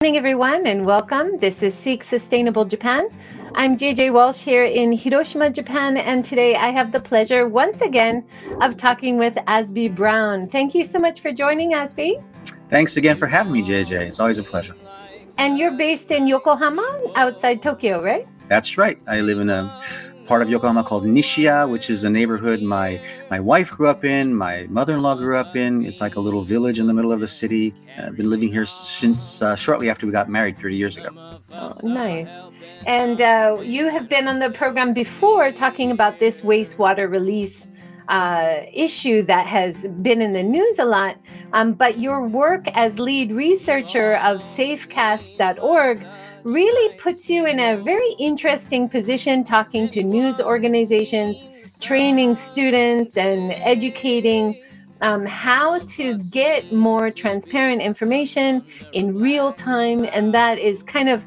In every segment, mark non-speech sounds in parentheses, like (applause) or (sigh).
morning, everyone, and welcome. This is Seek Sustainable Japan. I'm JJ Walsh here in Hiroshima, Japan, and today I have the pleasure once again of talking with Azby Brown. Thank you so much for joining, Azby. Thanks again for having me, JJ. It's always a pleasure. And you're based in Yokohama, outside Tokyo, right? That's right. I live in a part of Yokohama called Nishiya, which is the neighborhood my my wife grew up in, my mother-in-law grew up in. It's like a little village in the middle of the city. I've been living here since uh, shortly after we got married 30 years ago. Oh, nice. And uh, you have been on the program before talking about this wastewater release uh, issue that has been in the news a lot. Um, but your work as lead researcher of safecast.org really puts you in a very interesting position talking to news organizations, training students, and educating. Um, how to get more transparent information in real time. And that is kind of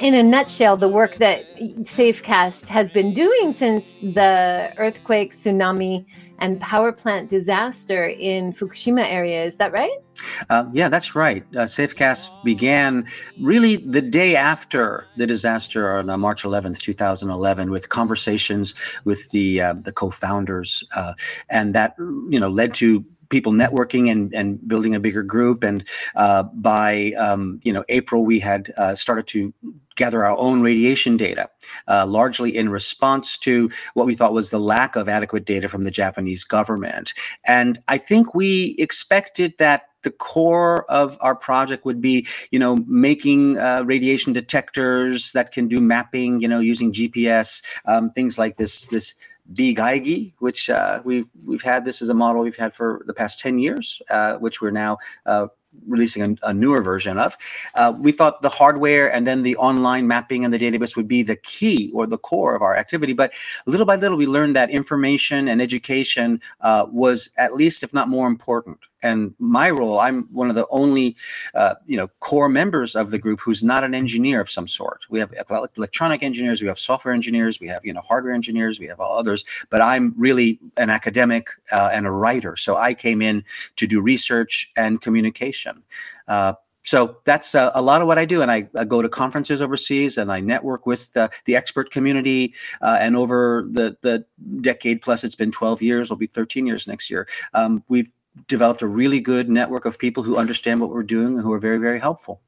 in a nutshell, the work that Safecast has been doing since the earthquake, tsunami, and power plant disaster in Fukushima area. Is that right? Uh, yeah, that's right. Uh, Safecast began really the day after the disaster on uh, March 11th, 2011, with conversations with the uh, the co-founders, uh, and that you know led to people networking and, and building a bigger group. And uh, by um, you know April, we had uh, started to gather our own radiation data, uh, largely in response to what we thought was the lack of adequate data from the Japanese government. And I think we expected that the core of our project would be, you know, making uh, radiation detectors that can do mapping, you know, using GPS, um, things like this. This BGeigie, which uh, we've we've had this as a model we've had for the past 10 years, uh, which we're now uh, releasing a, a, newer version of. Uh, we thought the hardware and then the online mapping and the database would be the key or the core of our activity. But little by little, we learned that information and education uh, was at least, if not more important. And my role, I'm one of the only, uh, you know, core members of the group who's not an engineer of some sort. We have electronic engineers, we have software engineers, we have you know hardware engineers, we have all others. But I'm really an academic uh, and a writer, so I came in to do research and communication. Uh, so that's uh, a lot of what I do. And I, I, go to conferences overseas and I network with uh, the expert community. Uh, and over the, the decade plus, it's been 12 years, will be 13 years next year. Um, we've developed a really good network of people who understand what we're doing and who are very, very helpful.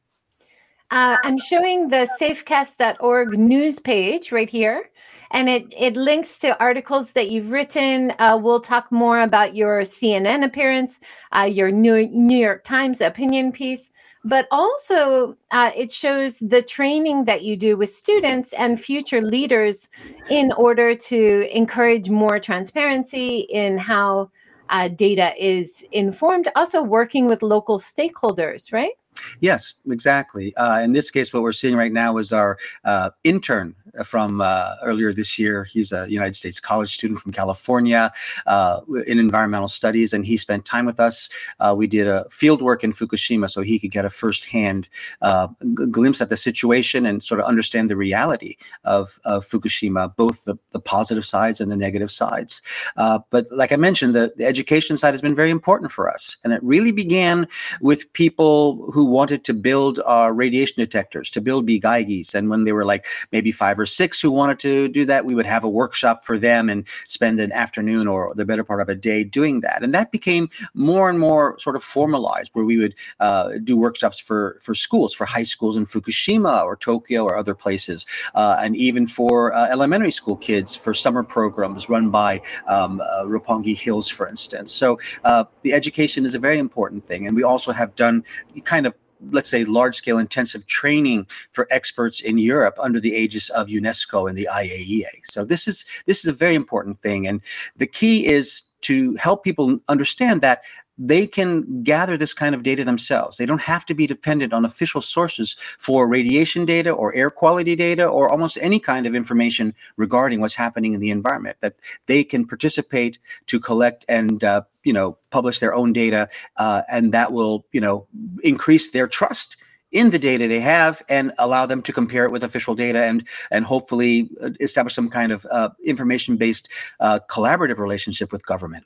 Uh, I'm showing the safecast.org news page right here, and it, it links to articles that you've written. Uh, we'll talk more about your CNN appearance, uh, your New, New York Times opinion piece, but also uh, it shows the training that you do with students and future leaders in order to encourage more transparency in how uh, data is informed, also working with local stakeholders, right? Yes, exactly. Uh, in this case, what we're seeing right now is our uh, intern from uh, earlier this year. He's a United States college student from California uh, in environmental studies, and he spent time with us. Uh, we did a field work in Fukushima so he could get a firsthand uh, glimpse at the situation and sort of understand the reality of, of Fukushima, both the, the positive sides and the negative sides. Uh, but like I mentioned, the, the education side has been very important for us. And it really began with people who wanted to build our radiation detectors, to build BGeigies. And when they were like maybe five or six who wanted to do that, we would have a workshop for them and spend an afternoon or the better part of a day doing that. And that became more and more sort of formalized, where we would uh, do workshops for for schools, for high schools in Fukushima or Tokyo or other places, uh, and even for uh, elementary school kids for summer programs run by um, uh, Roppongi Hills, for instance. So uh, the education is a very important thing, and we also have done kind of let's say large scale intensive training for experts in Europe under the aegis of UNESCO and the IAEA. So this is this is a very important thing and the key is to help people understand that they can gather this kind of data themselves. They don't have to be dependent on official sources for radiation data or air quality data or almost any kind of information regarding what's happening in the environment. That they can participate to collect and uh, you know publish their own data, uh, and that will you know increase their trust in the data they have and allow them to compare it with official data and and hopefully uh, establish some kind of uh, information based uh, collaborative relationship with government.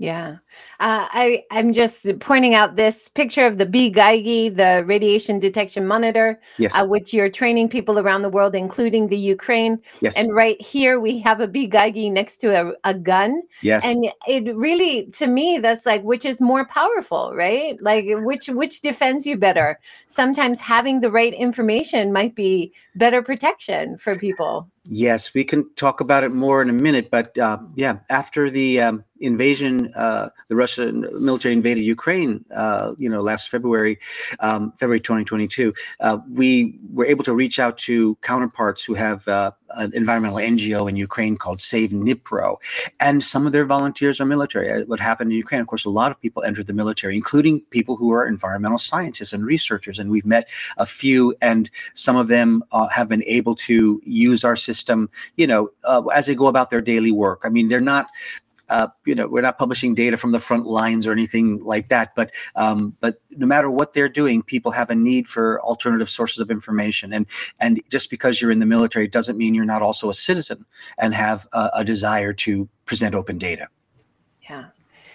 Yeah. Uh, I, I'm just pointing out this picture of the BGeigie, the radiation detection monitor, Yes. uh, which you're training people around the world, including the Ukraine. yes. And right here, we have a BGeigie next to a, a gun. yes. And it really, to me, that's like, which is more powerful, right? Like, which which defends you better? Sometimes having the right information might be better protection for people. Yes, we can talk about it more in a minute, but uh, yeah, after the um, invasion, uh, the Russian military invaded Ukraine, uh, you know, last February, um, February 2022, uh, we were able to reach out to counterparts who have uh, an environmental NGO in Ukraine called Save Dnipro, and some of their volunteers are military. Uh, What happened in Ukraine, of course, a lot of people entered the military, including people who are environmental scientists and researchers, and we've met a few, and some of them uh, have been able to use our system, you know, uh, as they go about their daily work. I mean, they're not. Uh, you know, we're not publishing data from the front lines or anything like that. But um, but no matter what they're doing, people have a need for alternative sources of information. And and just because you're in the military doesn't mean you're not also a citizen and have a, a desire to present open data.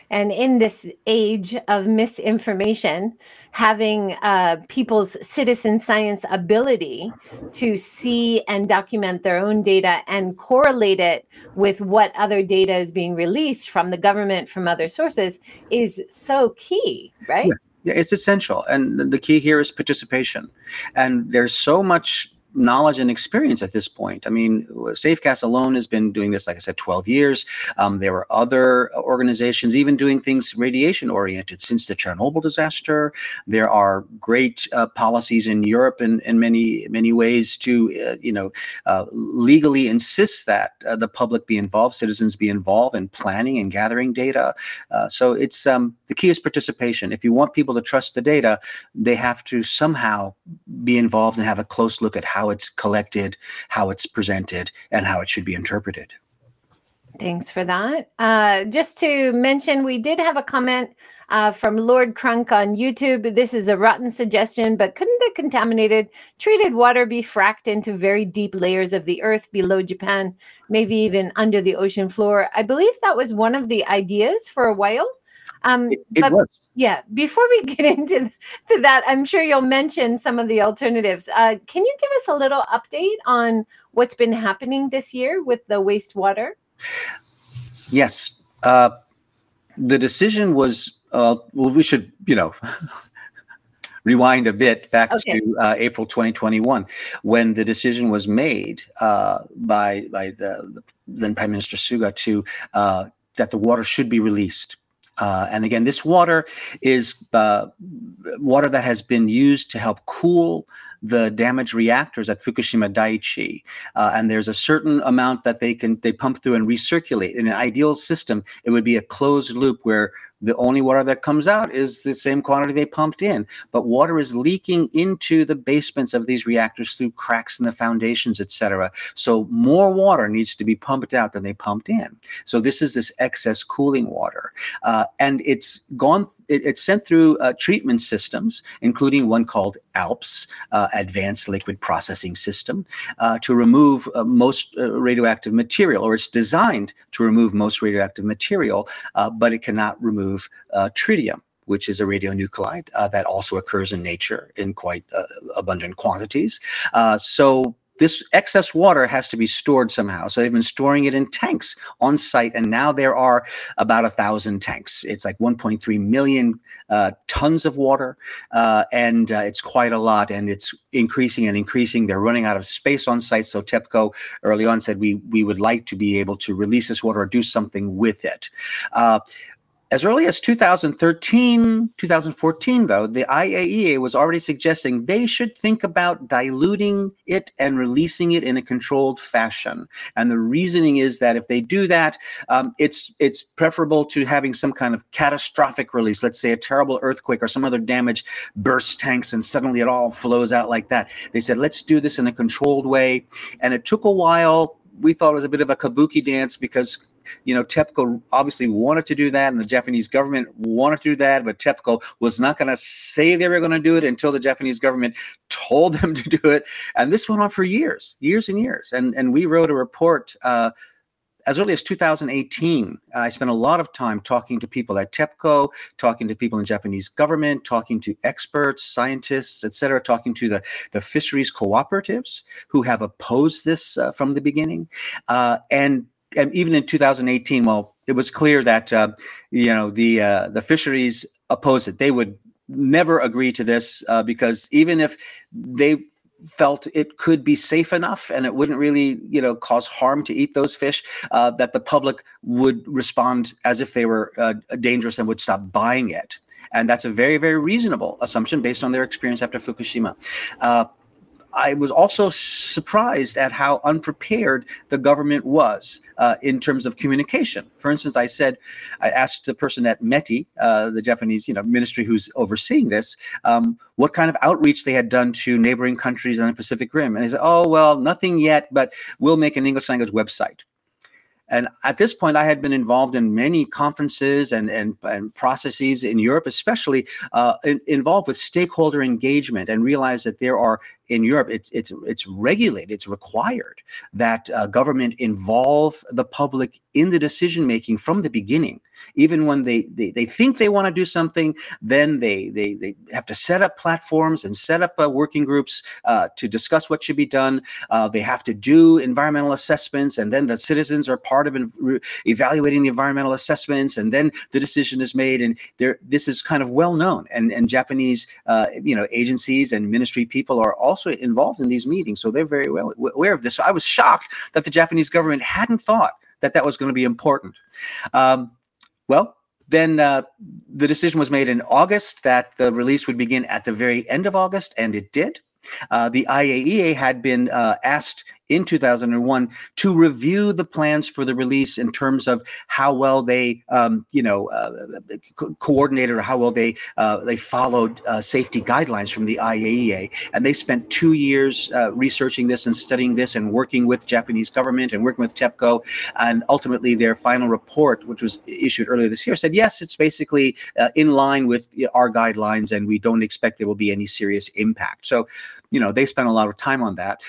Yeah. And in this age of misinformation, having uh, people's citizen science ability to see and document their own data and correlate it with what other data is being released from the government, from other sources, is so key, right? Yeah, it's essential. And the key here is participation. And there's so much knowledge and experience at this point. I mean, Safecast alone has been doing this, like I said, 12 years. Um, there were other organizations even doing things radiation oriented since the Chernobyl disaster. There are great uh, policies in Europe in, in many, many ways to, uh, you know, uh, legally insist that uh, the public be involved, citizens be involved in planning and gathering data. Uh, so it's um, the key is participation. If you want people to trust the data, they have to somehow be involved and have a close look at how it's collected, how it's presented, and how it should be interpreted. Thanks for that. Uh, just to mention, we did have a comment uh, from Lord Crunk on YouTube. This is a rotten suggestion, but couldn't the contaminated treated water be fracked into very deep layers of the earth below Japan, maybe even under the ocean floor? I believe that was one of the ideas for a while. Um, It, it but was. yeah, before we (laughs) get into to that, I'm sure you'll mention some of the alternatives. Uh, can you give us a little update on what's been happening this year with the wastewater? Yes. Uh, the decision was, uh, well, we should, you know, (laughs) rewind a bit back Okay. to uh, April 2021 when the decision was made uh, by, by the, the then Prime Minister Suga to uh, that the water should be released. Uh, and again, this water is uh, water that has been used to help cool the damaged reactors at Fukushima Daiichi. Uh, and there's a certain amount that they can they pump through and recirculate. In an ideal system, it would be a closed loop where the only water that comes out is the same quantity they pumped in. But water is leaking into the basements of these reactors through cracks in the foundations, etc. So more water needs to be pumped out than they pumped in. So this is this excess cooling water, uh, and it's gone. It, it's sent through uh, treatment systems, including one called ALPS, uh, Advanced Liquid Processing System, uh, to remove uh, most uh, radioactive material, or it's designed to remove most radioactive material, but it cannot remove uh, tritium. Which is a radionuclide uh, that also occurs in nature in quite uh, abundant quantities. So this excess water has to be stored somehow. So they've been storing it in tanks on site, and now there are about a thousand tanks. It's like 1.3 million uh, tons of water, uh, and uh, it's quite a lot, and it's increasing and increasing. They're running out of space on site. So TEPCO early on said we we would like to be able to release this water or do something with it. As early as 2013, 2014, though, the IAEA was already suggesting they should think about diluting it and releasing it in a controlled fashion. And the reasoning is that if they do that, um, it's it's preferable to having some kind of catastrophic release. Let's say a terrible earthquake or some other damage bursts tanks, and suddenly it all flows out like that. They said let's do this in a controlled way, and it took a while. We thought it was a bit of a kabuki dance because you know, TEPCO obviously wanted to do that, and the Japanese government wanted to do that, but TEPCO was not going to say they were going to do it until the Japanese government told them to do it. And this went on for years, years and years. And and we wrote a report. Uh, as early as 2018, I spent a lot of time talking to people at TEPCO, talking to people in Japanese government, talking to experts, scientists, et cetera, talking to the, the fisheries cooperatives who have opposed this uh, from the beginning. Uh, and, and even in 2018, well, it was clear that uh, you know the uh, the fisheries oppose it. They would never agree to this uh, because even if they felt it could be safe enough and it wouldn't really you know cause harm to eat those fish uh, that the public would respond as if they were uh, dangerous and would stop buying it and that's a very very reasonable assumption based on their experience after fukushima uh, I was also surprised at how unprepared the government was uh, in terms of communication. For instance, I said, I asked the person at METI, uh, the Japanese you know, ministry who's overseeing this, um, what kind of outreach they had done to neighboring countries on the Pacific Rim. And they said, oh, well, nothing yet, but we'll make an English language website. And at this point, I had been involved in many conferences and, and, and processes in Europe, especially uh, in, involved with stakeholder engagement, and realized that there are in Europe, it's it's it's regulated, it's required that uh, government involve the public in the decision making from the beginning. Even when they they, they think they want to do something, then they they they have to set up platforms and set up uh, working groups uh, to discuss what should be done. Uh, they have to do environmental assessments, and then the citizens are part of evaluating the environmental assessments, and then the decision is made. And there, this is kind of well known, and and Japanese uh, you know agencies and ministry people are also also involved in these meetings, so they're very well aware of this. So I was shocked that the Japanese government hadn't thought that that was going to be important. Um, well, then uh, the decision was made in August that the release would begin at the very end of August, and it did. Uh, the IAEA had been uh, asked in 2001 to review the plans for the release in terms of how well they, um, you know, uh, co- coordinated or how well they uh, they followed uh, safety guidelines from the IAEA. And they spent two years uh, researching this and studying this and working with Japanese government and working with TEPCO. And ultimately, their final report, which was issued earlier this year, said yes, it's basically uh, in line with our guidelines, and we don't expect there will be any serious impact. So, you know, they spent a lot of time on that.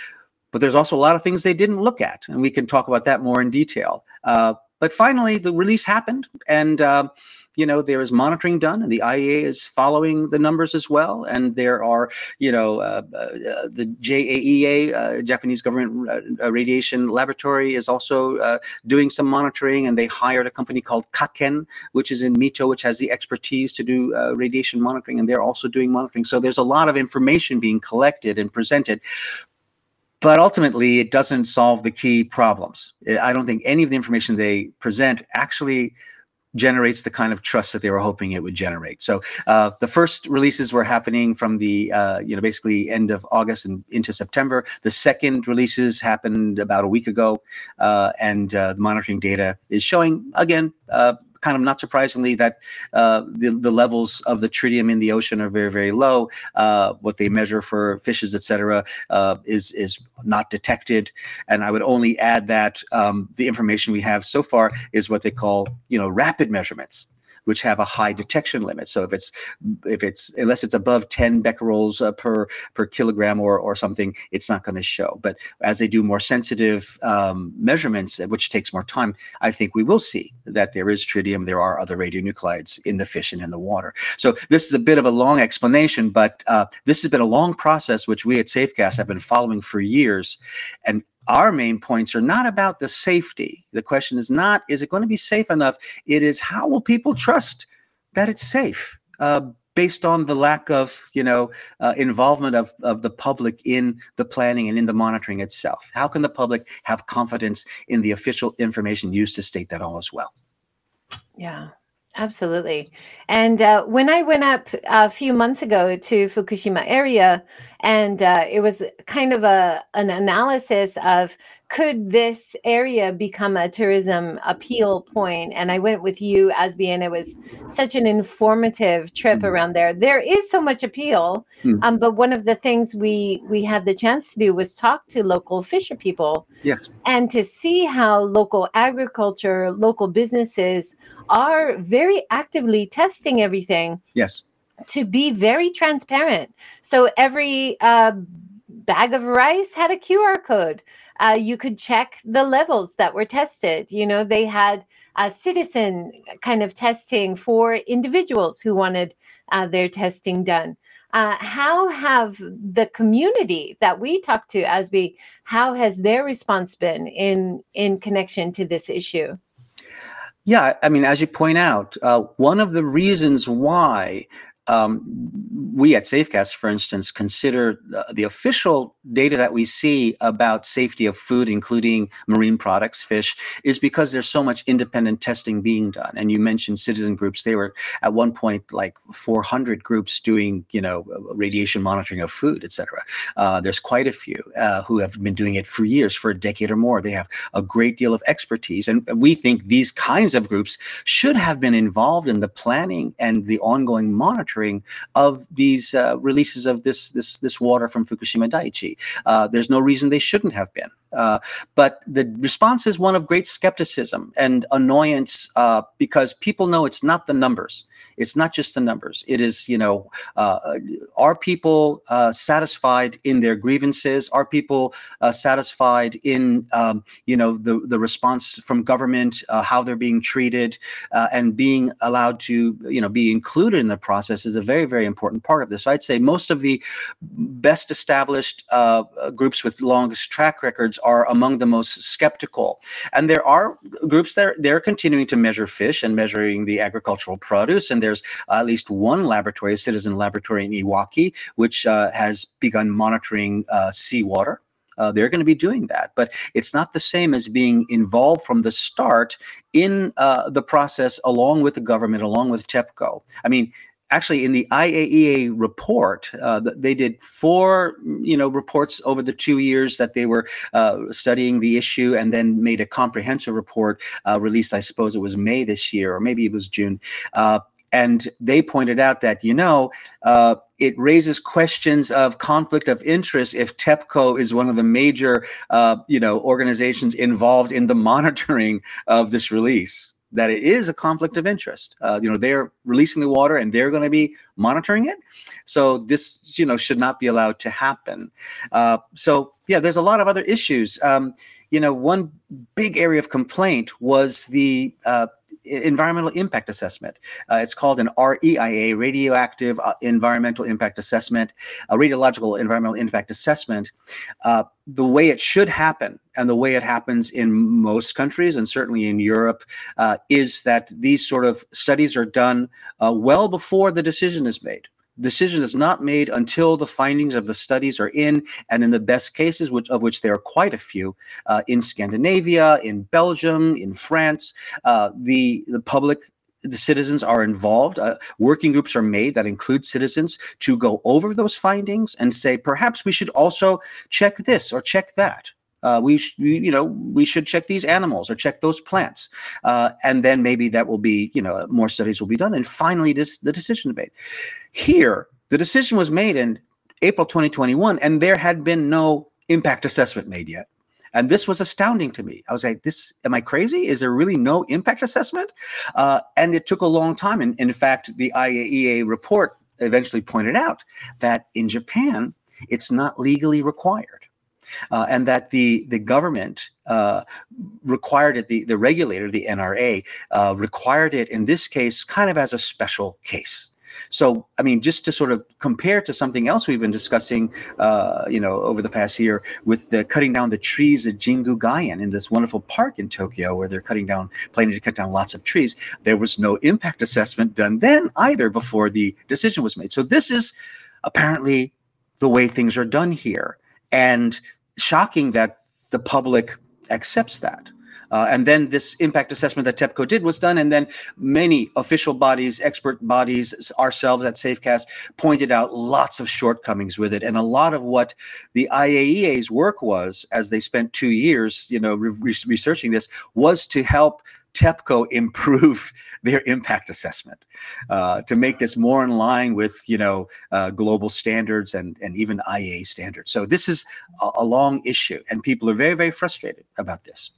But there's also a lot of things they didn't look at, and we can talk about that more in detail. Uh, but finally, the release happened, and uh, you know there is monitoring done, and the IAEA is following the numbers as well. And there are, you know, uh, uh the JAEA, uh, Japanese Government uh, Radiation Laboratory, is also doing some monitoring, and they hired a company called Kaken, which is in Mito, which has the expertise to do radiation monitoring, and they're also doing monitoring. So there's a lot of information being collected and presented but ultimately it doesn't solve the key problems. I don't think any of the information they present actually generates the kind of trust that they were hoping it would generate. So uh, the first releases were happening from the uh, you know basically end of August and into September. The second releases happened about a week ago, uh, and uh, the monitoring data is showing again uh, kind of not surprisingly that uh, the, the levels of the tritium in the ocean are very, very low. Uh, what they measure for fishes, et cetera, uh, is, is not detected. And I would only add that um, the information we have so far is what they call, you know, rapid measurements which have a high detection limit. So if it's if it's unless it's above 10 becquerels uh, per per kilogram or or something, it's not going to show. But as they do more sensitive um, measurements, uh, which takes more time, I think we will see that there is tritium. There are other radionuclides in the fish and in the water. So this is a bit of a long explanation, but uh, this has been a long process which we at Safecast have been following for years, and our main points are not about the safety. The question is not, is it going to be safe enough? It is, how will people trust that it's safe? Uh, based on the lack of you know uh, involvement of, of the public in the planning and in the monitoring itself how can the public have confidence in the official information used to state that all as well yeah Absolutely. And uh, when I went up a few months ago to Fukushima area, and uh, it was kind of a an analysis of could this area become a tourism appeal point? And I went with you, Azby, and it was such an informative trip mm. around there. There is so much appeal, mm. um, but one of the things we we had the chance to do was talk to local fisher people, yes, and to see how local agriculture, local businesses are very actively testing everything. Yes. To be very transparent. So every uh, bag of rice had a QR code. Uh, you could check the levels that were tested. You know, they had a citizen kind of testing for individuals who wanted uh, their testing done. Uh, how have the community that we talk to, Azby, how has their response been in in connection to this issue? Yeah, I mean, as you point out, uh, one of the reasons why um, we at Safecast, for instance, consider the, the, official data that we see about safety of food, including marine products, fish, is because there's so much independent testing being done. And you mentioned citizen groups; they were at one point like 400 groups doing, you know, radiation monitoring of food, et cetera. Uh, there's quite a few uh, who have been doing it for years, for a decade or more. They have a great deal of expertise, and we think these kinds of groups should have been involved in the planning and the ongoing monitoring monitoring of these uh, releases of this this this water from Fukushima Daiichi. Uh, there's no reason they shouldn't have been. Uh, but the response is one of great skepticism and annoyance uh, because people know it's not the numbers. It's not just the numbers. It is, you know, uh, are people uh, satisfied in their grievances? Are people uh, satisfied in, um, you know, the, the response from government, uh, how they're being treated, and being allowed to, you know, be included in the process is a very, very important part of this. So I'd say most of the best established groups with longest track records are among the most skeptical. And there are groups that are, they're continuing to measure fish and measuring the agricultural produce. And there's at least one laboratory, a citizen laboratory in Iwaki, which uh, has begun monitoring uh, seawater. Uh, they're going to be doing that. But it's not the same as being involved from the start in uh, the process along with the government, along with TEPCO. I mean, actually in the IAEA report, uh, they did four, you know, reports over the two years that they were uh, studying the issue, and then made a comprehensive report uh, released. I suppose it was May this year, or maybe it was June. Uh, and they pointed out that you know uh, it raises questions of conflict of interest if TEPCO is one of the major uh, you know organizations involved in the (laughs) monitoring of this release that it is a conflict of interest. Uh, you know, they're releasing the water and they're going to be monitoring it. So this, you know, should not be allowed to happen. Uh, so yeah, there's a lot of other issues. Um, you know, one big area of complaint was the uh, environmental impact assessment. Uh, it's called an REIA, Radioactive uh, Environmental Impact Assessment, a radiological environmental impact assessment. Uh, the way it should happen and the way it happens in most countries and certainly in Europe uh, is that these sort of studies are done uh, well before the decision is made decision is not made until the findings of the studies are in, and in the best cases, which of which there are quite a few, uh, in Scandinavia, in Belgium, in France, uh, the the public. The citizens are involved. Uh, working groups are made that include citizens to go over those findings and say, perhaps we should also check this or check that. Uh, we, sh- you know, we should check these animals or check those plants, uh, and then maybe that will be, you know, more studies will be done, and finally, this the decision debate Here, the decision was made in April 2021, and there had been no impact assessment made yet. And this was astounding to me. I was like, "This, am I crazy? Is there really no impact assessment?" Uh, and it took a long time. And in fact, the IAEA report eventually pointed out that in Japan, it's not legally required uh, and that the the government uh, required it, the the regulator, the NRA, uh, required it in this case, kind of as a special case. So, I mean, just to sort of compare to something else we've been discussing, uh, you know, over the past year with the cutting down the trees at Jingu Gaien in this wonderful park in Tokyo, where they're cutting down, planning to cut down lots of trees. There was no impact assessment done then either before the decision was made. So this is apparently the way things are done here. And shocking that the public accepts that. Uh, and then this impact assessment that TEPCO did was done, and then many official bodies, expert bodies, ourselves at Safecast pointed out lots of shortcomings with it, and a lot of what the IAEA's work was, as they spent two years, you know, re- researching this, was to help TEPCO (laughs) improve their impact assessment uh, to make this more in line with you know uh, global standards and and even IAEA standards. So this is a, a long issue, and people are very very frustrated about this.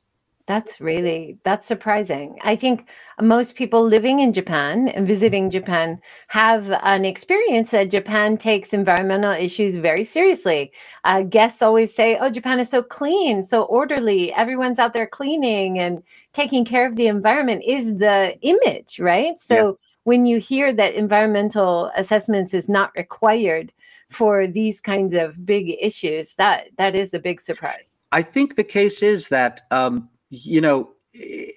That's really that's surprising. I think most people living in Japan and visiting Japan have an experience that Japan takes environmental issues very seriously. Uh, guests always say, "Oh, Japan is so clean, so orderly. Everyone's out there cleaning and taking care of the environment." Is the image right? So yeah. when you hear that environmental assessments is not required for these kinds of big issues, that that is a big surprise. I think the case is that. Um, you know,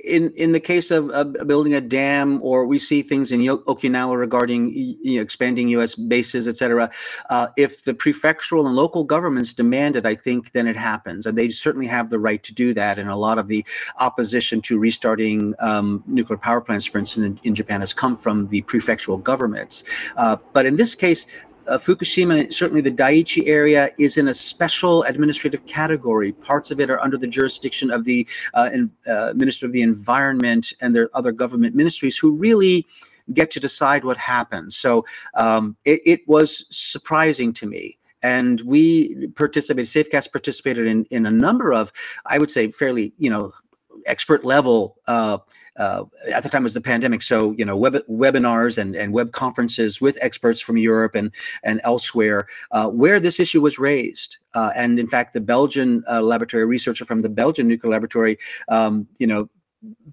in in the case of uh, building a dam, or we see things in Okinawa regarding you know, expanding U.S. bases, et cetera. Uh, if the prefectural and local governments demand it, I think then it happens, and they certainly have the right to do that. And a lot of the opposition to restarting um, nuclear power plants, for instance, in, in, Japan, has come from the prefectural governments. Uh, but in this case, uh, Fukushima, certainly the Daiichi area, is in a special administrative category. Parts of it are under the jurisdiction of the uh, in, uh, Minister of the Environment and their other government ministries who really get to decide what happens. So um, it, it, was surprising to me. And we participated, Safecast participated in, in a number of, I would say, fairly, you know, expert level uh, uh, at the time it was the pandemic. So, you know, web, webinars and, and web conferences with experts from Europe and, and elsewhere uh, where this issue was raised. Uh, and in fact, the Belgian uh, laboratory, researcher from the Belgian nuclear laboratory, um, you know,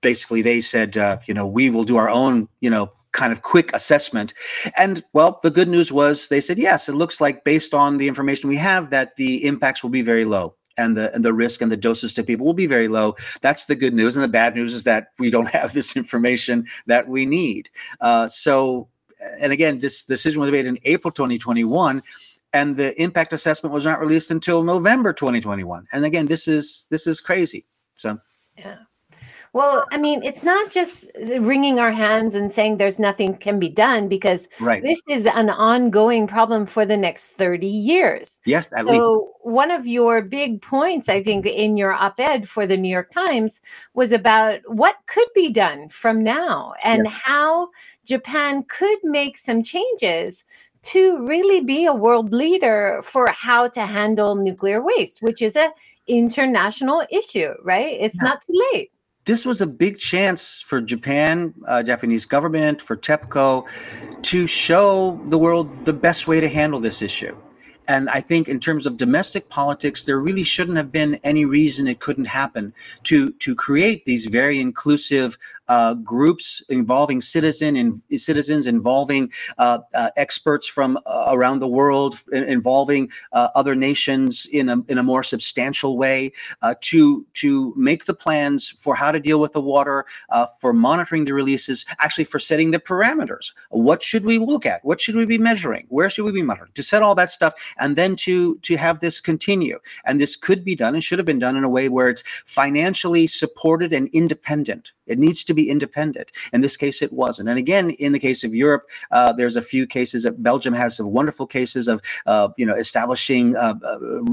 basically they said, uh, you know, we will do our own, you know, kind of quick assessment. And well, the good news was they said, yes, it looks like based on the information we have that the impacts will be very low and the and the risk and the doses to people will be very low. That's the good news, and the bad news is that we don't (laughs) have this information that we need. Uh, so, and again, this decision was made in April 2021, and the impact assessment was not released until November 2021. And again, this is this is crazy. So, yeah. Well, I mean, it's not just wringing our hands and saying there's nothing can be done because right. this is an ongoing problem for the next 30 years. Yes, at so least. one of your big points, I think, in your op-ed for the New York Times was about what could be done from now and yes. how Japan could make some changes to really be a world leader for how to handle nuclear waste, which is a international issue, right? It's yeah. not too late this was a big chance for Japan, uh, Japanese government, for TEPCO to show the world the best way to handle this issue. And I think in terms of domestic politics, there really shouldn't have been any reason it couldn't happen to to create these very inclusive uh, groups involving citizen and citizens, involving uh, uh, experts from uh, around the world, involving uh, other nations in a in a more substantial way to to make the plans for how to deal with the water, for monitoring the releases, actually for setting the parameters. What should we look at? What should we be measuring? Where should we be monitoring? To set all that stuff, and then to to have this continue. And this could be done and should have been done in a way where it's financially supported and independent. It needs to be independent. In this case, it wasn't. And again, in the case of Europe, uh, there's a few cases. That Belgium has some wonderful cases of, uh, you know, establishing uh,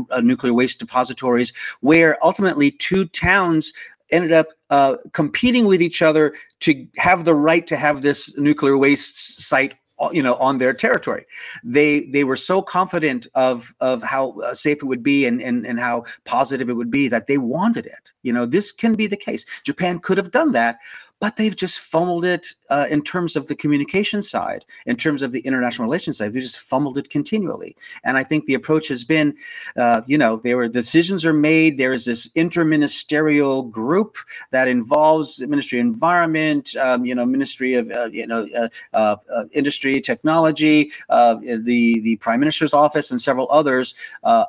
uh nuclear waste depositories where ultimately two towns ended up uh, competing with each other to have the right to have this nuclear waste site you know on their territory. They they were so confident of of how uh, safe it would be and, and and how positive it would be that they wanted it. You know this can be the case. Japan could have done that but they've just fumbled it uh, in terms of the communication side, in terms of the international relations side. They just fumbled it continually. And I think the approach has been, uh, you know, there were decisions are made. There is this interministerial group that involves the Ministry of Environment, um, you know, Ministry of, uh, you know, uh, uh, uh, Industry, Technology, the the Prime Minister's office, and several others.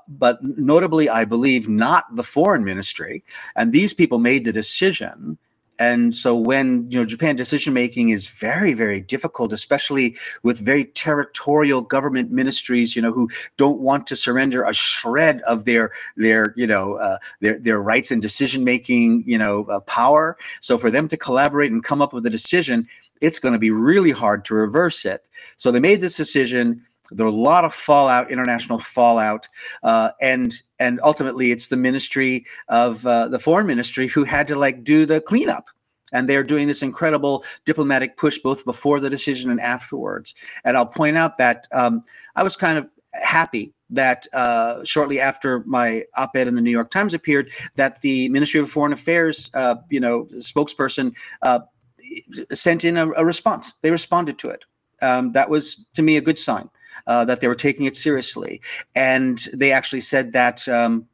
but notably, I believe not the Foreign Ministry. And these people made the decision and so when you know japan decision making is very very difficult especially with very territorial government ministries you know who don't want to surrender a shred of their their you know uh, their their rights and decision making you know uh, power. So for them to collaborate and come up with a decision it's going to be really hard to reverse it. So they made this decision there are a lot of fallout, international fallout, uh, and and ultimately it's the ministry of uh, the foreign ministry who had to like do the cleanup, and they're doing this incredible diplomatic push both before the decision and afterwards. And I'll point out that um, I was kind of happy that uh, shortly after my op-ed in the New York Times appeared, that the Ministry of Foreign Affairs, uh, you know, spokesperson uh, sent in a, a, response. They responded to it. Um, that was to me a good sign uh, that they were taking it seriously, and they actually said that um,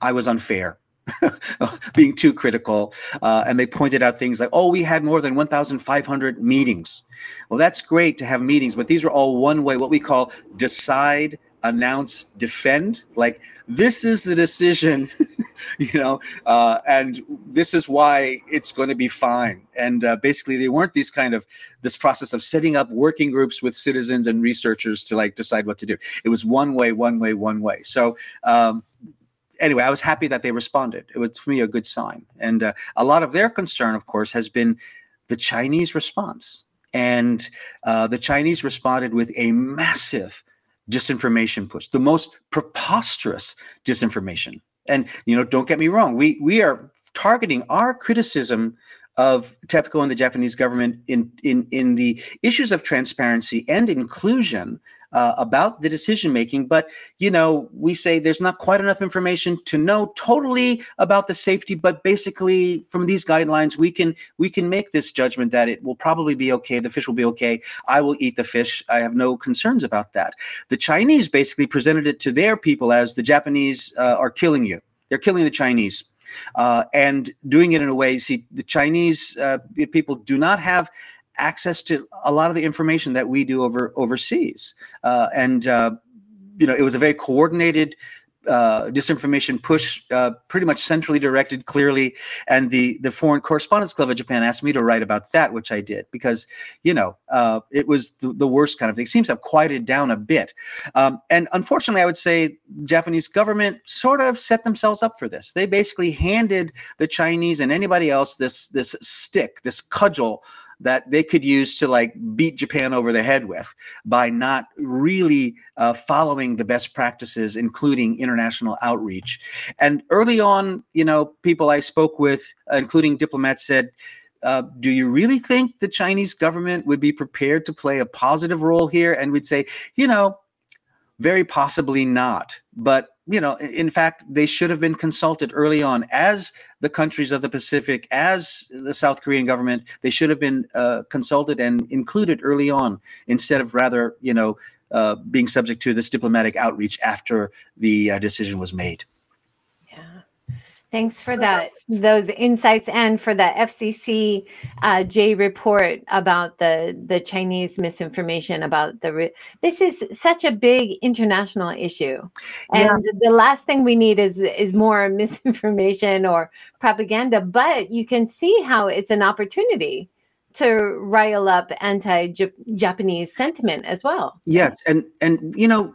I was unfair (laughs) being too critical. Uh, and they pointed out things like, oh, we had more than 1,500 meetings. Well, that's great to have meetings, but these are all one way, what we call decide, announce, defend. Like, this is the decision, (laughs) (laughs) you know, uh, and this is why it's going to be fine. And uh, basically, they weren't these kind of this process of setting up working groups with citizens and researchers to like decide what to do. It was one way, one way, one way. So, um, anyway, I was happy that they responded. It was for me a good sign. And uh, a lot of their concern, of course, has been the Chinese response. And uh, the Chinese responded with a massive disinformation push, the most preposterous disinformation. And you know, don't get me wrong, we we are targeting our criticism of TEPCO and the Japanese government in in in the issues of transparency and inclusion uh, about the decision making. But you know, we say there's not quite enough information to know totally about the safety. But basically, from these guidelines, we can we can make this judgment that it will probably be okay. The fish will be okay. I will eat the fish. I have no concerns about that. The Chinese basically presented it to their people as the Japanese uh, are killing you. They're killing the Chinese. Uh, and doing it in a way, see, the Chinese uh, people do not have access to a lot of the information that we do over overseas. Uh, and uh, you know, it was a very coordinated uh, disinformation push, uh, pretty much centrally directed, clearly. And the the Foreign Correspondents Club of Japan asked me to write about that, which I did because you know uh, it was the, the, worst kind of thing. It seems to have quieted down a bit. Um, and unfortunately, I would say Japanese government sort of set themselves up for this. They basically handed the Chinese and anybody else this this stick, this cudgel that they could use to like beat Japan over the head with by not really uh, following the best practices, including international outreach. And early on, you know, people I spoke with, uh, including diplomats, said, uh, do you really think the Chinese government would be prepared to play a positive role here? And we'd say, you know, very possibly not. But you know, in fact, they should have been consulted early on as the countries of the Pacific, as the South Korean government. They should have been uh, consulted and included early on instead of rather, you know, uh, being subject to this diplomatic outreach after the uh, decision was made. Thanks for that, those insights, and for the FCC uh, J report about the the Chinese misinformation about the. Re- this is such a big international issue, and yeah. the last thing we need is is more (laughs) misinformation or propaganda. But you can see how it's an opportunity to rile up anti-Japanese sentiment as well. Yes, and and you know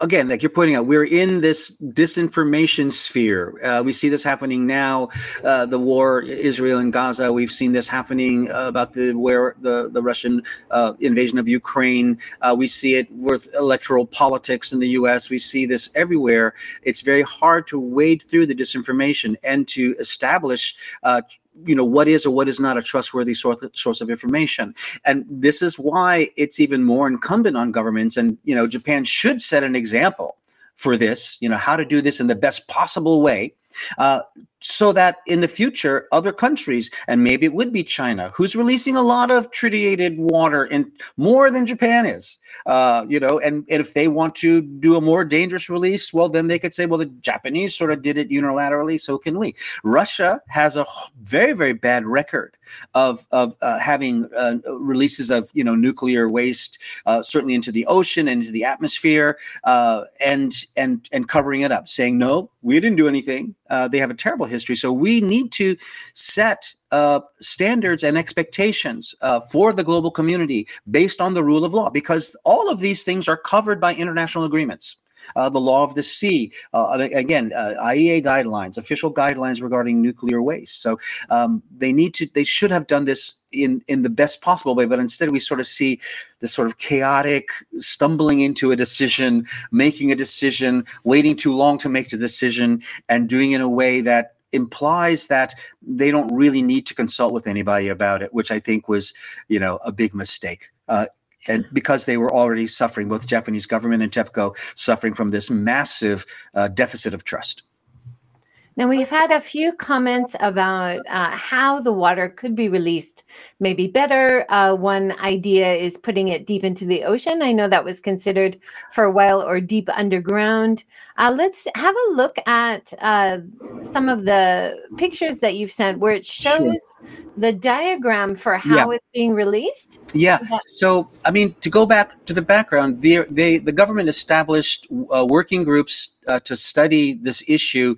again, like you're pointing out, we're in this disinformation sphere. Uh, we see this happening now. Uh, the war, Israel and Gaza. We've seen this happening uh, about the where the the Russian uh, invasion of Ukraine. Uh, we see it with electoral politics in the U.S. We see this everywhere. It's very hard to wade through the disinformation and to establish uh, you know what is or what is not a trustworthy source, source of information. And this is why it's even more incumbent on governments and you know japan should set an example for this you know how to do this in the best possible way. Uh, so that in the future other countries and maybe it would be china who's releasing a lot of tritiated water in more than japan is uh, you know and, and if they want to do a more dangerous release well then they could say well the japanese sort of did it unilaterally so can we. Russia has a very very bad record of of uh, having uh, releases of you know nuclear waste uh, certainly into the ocean and into the atmosphere uh, and and and covering it up saying no we didn't do anything. Uh, they have a terrible history. So we need to set uh, standards and expectations uh, for the global community based on the rule of law, because all of these things are covered by international agreements. Uh, the law of the sea, uh, again, uh, IAEA guidelines, official guidelines regarding nuclear waste. So um, they need to, they should have done this in in the best possible way, but instead we sort of see this sort of chaotic stumbling into a decision, making a decision, waiting too long to make the decision, and doing it in a way that implies that they don't really need to consult with anybody about it, which I think was, you know, a big mistake. Uh, and because they were already suffering, both Japanese government and TEPCO suffering from this massive uh, deficit of trust. Now, we've had a few comments about uh, how the water could be released maybe better. Uh, one idea is putting it deep into the ocean. I know that was considered for a while or deep underground. Uh, let's have a look at uh, some of the pictures that you've sent where it shows the diagram for how yeah. it's being released. Yeah. So, I mean, to go back to the background, they, they the government established uh, working groups uh, to study this issue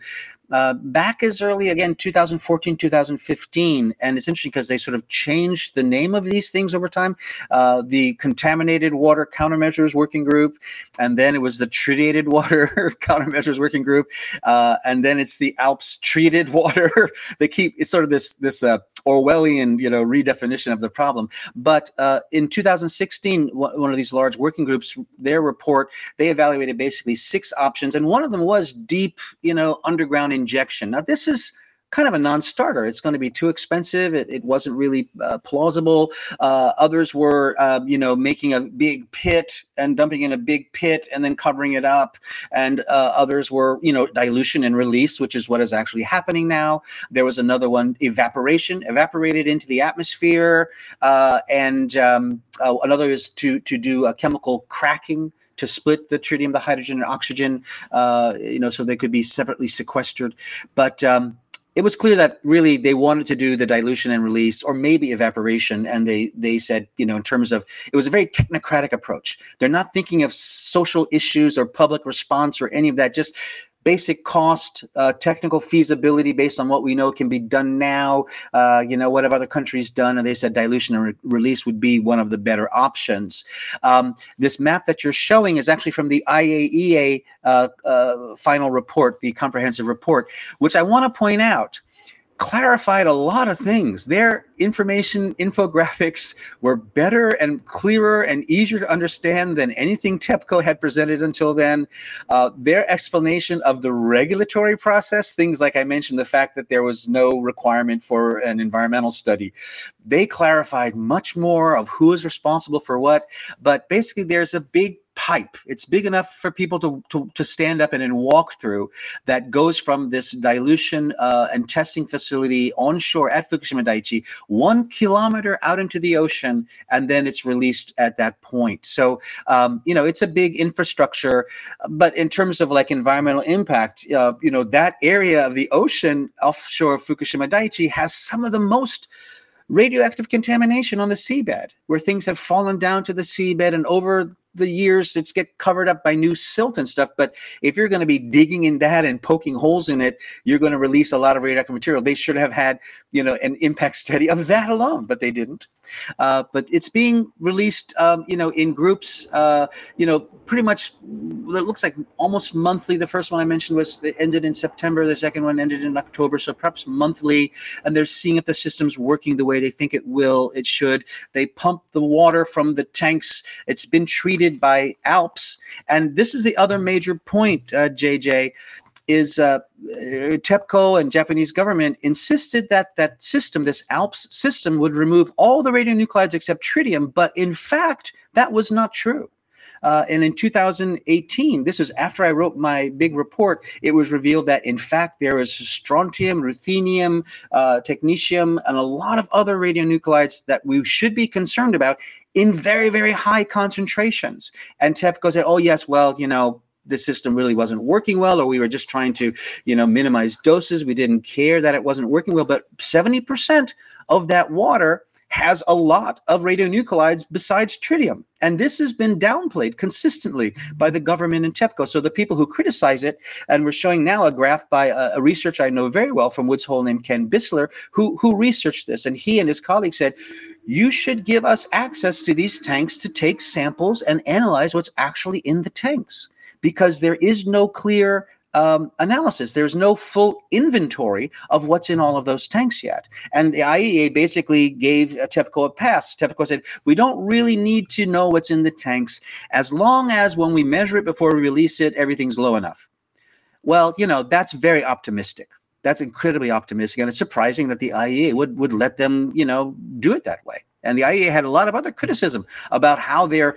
uh, back as early again 2014 2015 and it's interesting because they sort of changed the name of these things over time uh, the contaminated water countermeasures working group and then it was the treated water (laughs) countermeasures working group uh, and then it's the ALPS treated (laughs) water they keep it's sort of this this uh, Orwellian, you know, redefinition of the problem. But uh, in 2016, one of these large working groups, their report, they evaluated basically six options, and one of them was deep, you know, underground injection. Now, this is kind of a non-starter. It's going to be too expensive. It, it wasn't really uh, plausible. Uh, others were, uh, you know, making a big pit and dumping in a big pit and then covering it up. And uh, others were, you know, dilution and release, which is what is actually happening now. There was another one, evaporation, evaporated into the atmosphere. Uh, and um, uh, another is to to do a chemical cracking to split the tritium, the hydrogen, and oxygen, uh, you know, so they could be separately sequestered. But um, it was clear that really they wanted to do the dilution and release or maybe evaporation and they they said you know in terms of it was a very technocratic approach they're not thinking of social issues or public response or any of that just basic cost, uh, technical feasibility based on what we know can be done now. Uh, you know, what have other countries done? And they said dilution and re- release would be one of the better options. Um, this map that you're showing is actually from the IAEA uh, uh, final report, the comprehensive report, which I want to point out clarified a lot of things. Their information infographics were better and clearer and easier to understand than anything TEPCO had presented until then. Uh, their explanation of the regulatory process, things like I mentioned, the fact that there was no requirement for an environmental study, they clarified much more of who is responsible for what. But basically, there's a big pipe. It's big enough for people to, to, to stand up and, and walk through that goes from this dilution uh, and testing facility onshore at Fukushima Daiichi, one kilometer out into the ocean, and then it's released at that point. So, um, you know, it's a big infrastructure, but in terms of like environmental impact, uh, you know, that area of the ocean offshore of Fukushima Daiichi has some of the most radioactive contamination on the seabed, where things have fallen down to the seabed and over the years it's get covered up by new silt and stuff but if you're going to be digging in that and poking holes in it you're going to release a lot of radioactive material they should have had you know an impact (laughs) study of that alone but they didn't uh, but it's being released, um, you know, in groups. Uh, you know, pretty much. It looks like almost monthly. The first one I mentioned was ended in September. The second one ended in October. So perhaps monthly, and they're seeing if the system's working the way they think it will. It should. They pump the water from the tanks. It's been treated by ALPS, and this is the other major point, uh, JJ is uh, TEPCO and Japanese government insisted that that system, this ALPS system, would remove all the radionuclides except tritium. But in fact, that was not true. Uh, and in 2018, this was after I wrote my big report, it was revealed that in fact there is strontium, ruthenium, uh, technetium, and a lot of other radionuclides that we should be concerned about in very, very high concentrations. And TEPCO said, oh, yes, well, you know, the system really wasn't working well or we were just trying to you know minimize doses we didn't care that it wasn't working well but 70% of that water has a lot of radionuclides besides tritium. And this has been downplayed consistently by the government and TEPCO. So the people who criticize it, and we're showing now a graph by a, a researcher I know very well from Woods Hole named Ken Buesseler, who, who researched this. And he and his colleagues said, you should give us access to these tanks to take samples and analyze what's actually in the tanks because there is no clear um, analysis. There's no full inventory of what's in all of those tanks yet. And the IAEA basically gave TEPCO a pass. TEPCO said, we don't really need to know what's in the tanks as long as when we measure it before we release it, everything's low enough. Well, you know, that's very optimistic. That's incredibly optimistic. And it's surprising that the IAEA would, would let them, you know, do it that way. And the IAEA had a lot of other criticism about how they're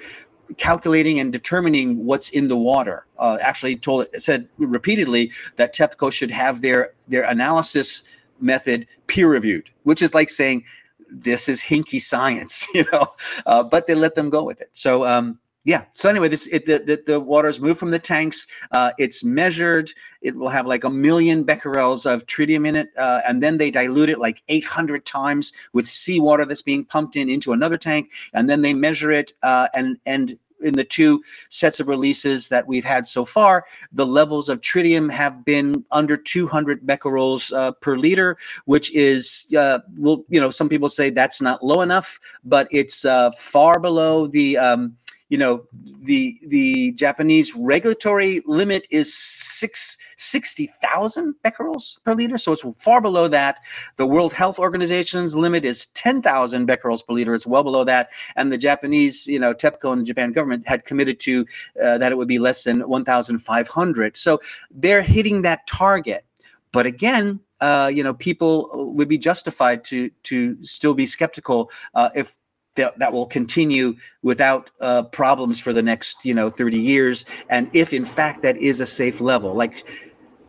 calculating and determining what's in the water. Uh, actually, told said repeatedly that TEPCO should have their their analysis method peer reviewed, which is like saying this is hinky science, (laughs) you know. Uh, but they let them go with it. So um, yeah. So anyway, this it, the, the the water's moved from the tanks. Uh, it's measured. It will have like a million becquerels of tritium in it, uh, and then they dilute it like 800 times with seawater that's being pumped in into another tank, and then they measure it. Uh, and and in the two sets of releases that we've had so far, the levels of tritium have been under 200 becquerels uh, per liter, which is, uh, well, you know, some people say that's not low enough, but it's uh, far below the um, you know the the Japanese regulatory limit is six sixty thousand becquerels per liter, so it's far below that. The World Health Organization's limit is ten thousand becquerels per liter. It's well below that, and the Japanese, you know, TEPCO and the Japan government had committed to uh, that it would be less than one thousand five hundred. So they're hitting that target. But again, uh, you know, people would be justified to to still be skeptical uh, if that, that will continue without uh, problems for the next you know 30 years. And if in fact that is a safe level like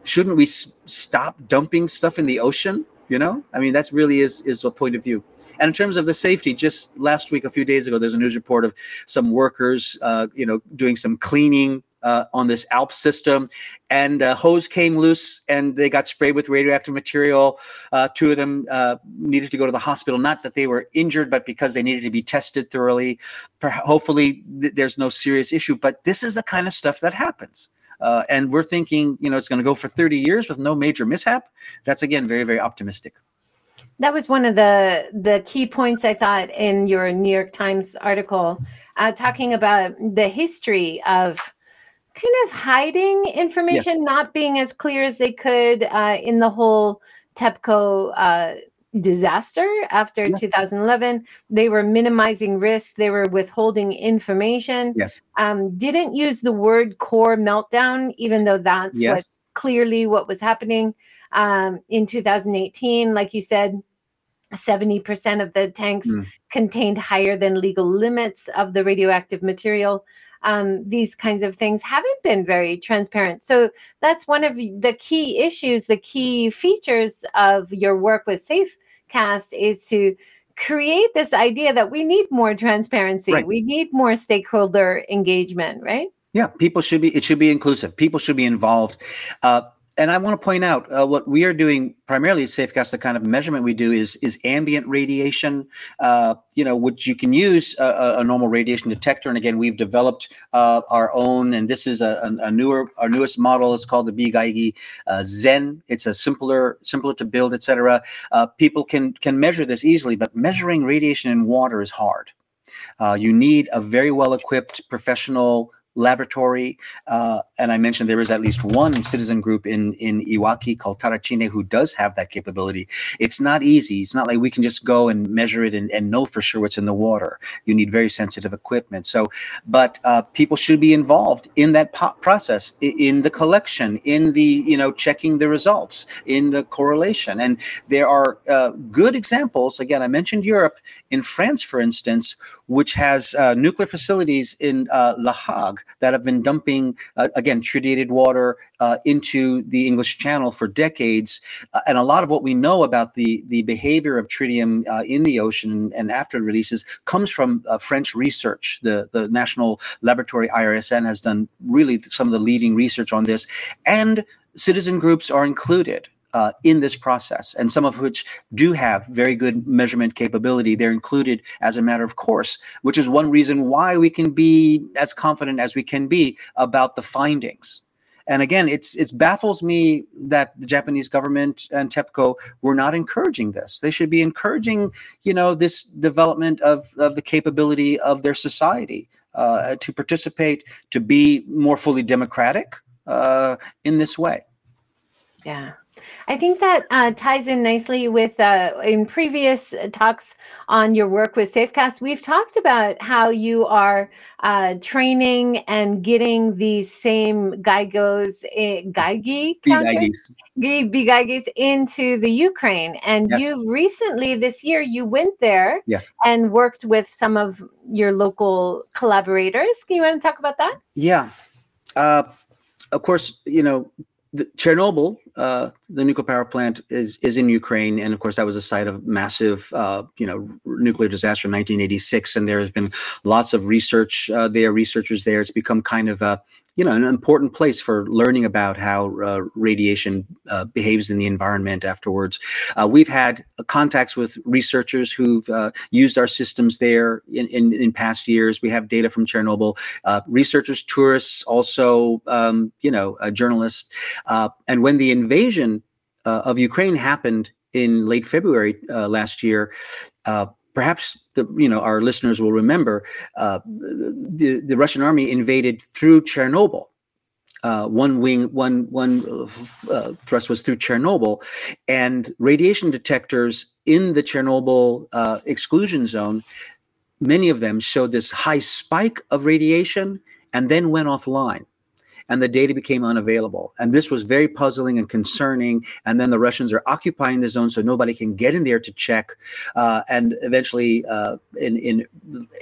shouldn't we s- stop dumping stuff in the ocean you know? I mean that's really is is a point of view. And in terms of the safety, just last week, a few days ago, there's a news report of some workers, uh, you know, doing some cleaning uh, on this ALP system, and a hose came loose, and they got sprayed with radioactive material. Uh, two of them uh, needed to go to the hospital, not that they were injured, but because they needed to be tested thoroughly. hopefully, th- there's no serious issue. But this is the kind of stuff that happens. Uh, and we're thinking, you know, it's going to go for 30 years with no major mishap. That's again very, very optimistic. That was one of the the key points I thought in your New York Times article, uh, talking about the history of kind of hiding information, yeah. not being as clear as they could uh, in the whole TEPCO uh, disaster after yeah. 2011. They were minimizing risk. They were withholding information. Yes. Um, didn't use the word core meltdown, even though that's yes. what clearly what was happening um, in 2018. Like you said, 70% of the tanks mm. contained higher than legal limits of the radioactive material um, these kinds of things haven't been very transparent. So that's one of the key issues, the key features of your work with Safecast is to create this idea that we need more transparency, right. we need more stakeholder engagement, right? Yeah, people should be. It should be inclusive. People should be involved. Uh, and I want to point out uh, what we are doing primarily at Safecast. The kind of measurement we do is is ambient radiation. Uh, you know, which you can use a, a, normal radiation detector. And again, we've developed uh, our own, and this is a, a, newer, our newest model. is called the BGeigie uh, Zen. It's a simpler, simpler to build, etc. Uh, people can can measure this easily, but measuring radiation in water is hard. Uh, you need a very well equipped professional laboratory. Uh, and I mentioned there is at least one citizen group in, in Iwaki called Tarachine who does have that capability. It's not easy. It's not like we can just go and measure it and, and know for sure what's in the water. You need very sensitive equipment. So, but uh, people should be involved in that po- process, in the collection, in the, you know, checking the results, in the correlation. And there are uh, good examples. Again, I mentioned Europe. In France, for instance, which has uh, nuclear facilities in uh, La Hague that have been dumping, uh, again, tritiated water uh, into the English Channel for decades. Uh, and a lot of what we know about the, the behavior of tritium uh, in the ocean and after releases comes from French research. The, the National Laboratory IRSN has done really some of the leading research on this. And citizen groups are included uh, in this process, and some of which do have very good measurement capability. They're included as a matter of course, which is one reason why we can be as confident as we can be about the findings. And again, it's it baffles me that the Japanese government and TEPCO were not encouraging this. They should be encouraging, you know, this development of of the capability of their society uh, to participate, to be more fully democratic uh, in this way. Yeah. I think that uh, ties in nicely with uh, in previous talks on your work with Safecast. We've talked about how you are uh, training and getting these same Gaigos, eh, Gaigi counters, BGeigies into the Ukraine. And yes. you recently this year you went there yes. and worked with some of your local collaborators. Can you want to talk about that? Yeah. Uh, of course, you know, the, Chernobyl, uh, the nuclear power plant, is is in Ukraine, and of course that was a site of massive, uh, you know, nuclear disaster in 1986. And there has been lots of research uh, there, researchers there. It's become kind of a you know an important place for learning about how uh, radiation uh, behaves in the environment afterwards. Uh, we've had contacts with researchers who've uh, used our systems there in, in, in, past years. We have data from Chernobyl. Uh, researchers, tourists, also um, you know journalists. Uh, and when the invasion of Ukraine happened in late February last year perhaps the you know our listeners will remember uh, the the Russian army invaded through Chernobyl. Uh, one wing, one one uh, thrust was through Chernobyl, and radiation detectors in the Chernobyl uh, exclusion zone, many of them showed this high spike of radiation and then went offline and the data became unavailable. And this was very puzzling and concerning. And then the Russians are occupying the zone, so nobody can get in there to check. Uh, and eventually, uh, in in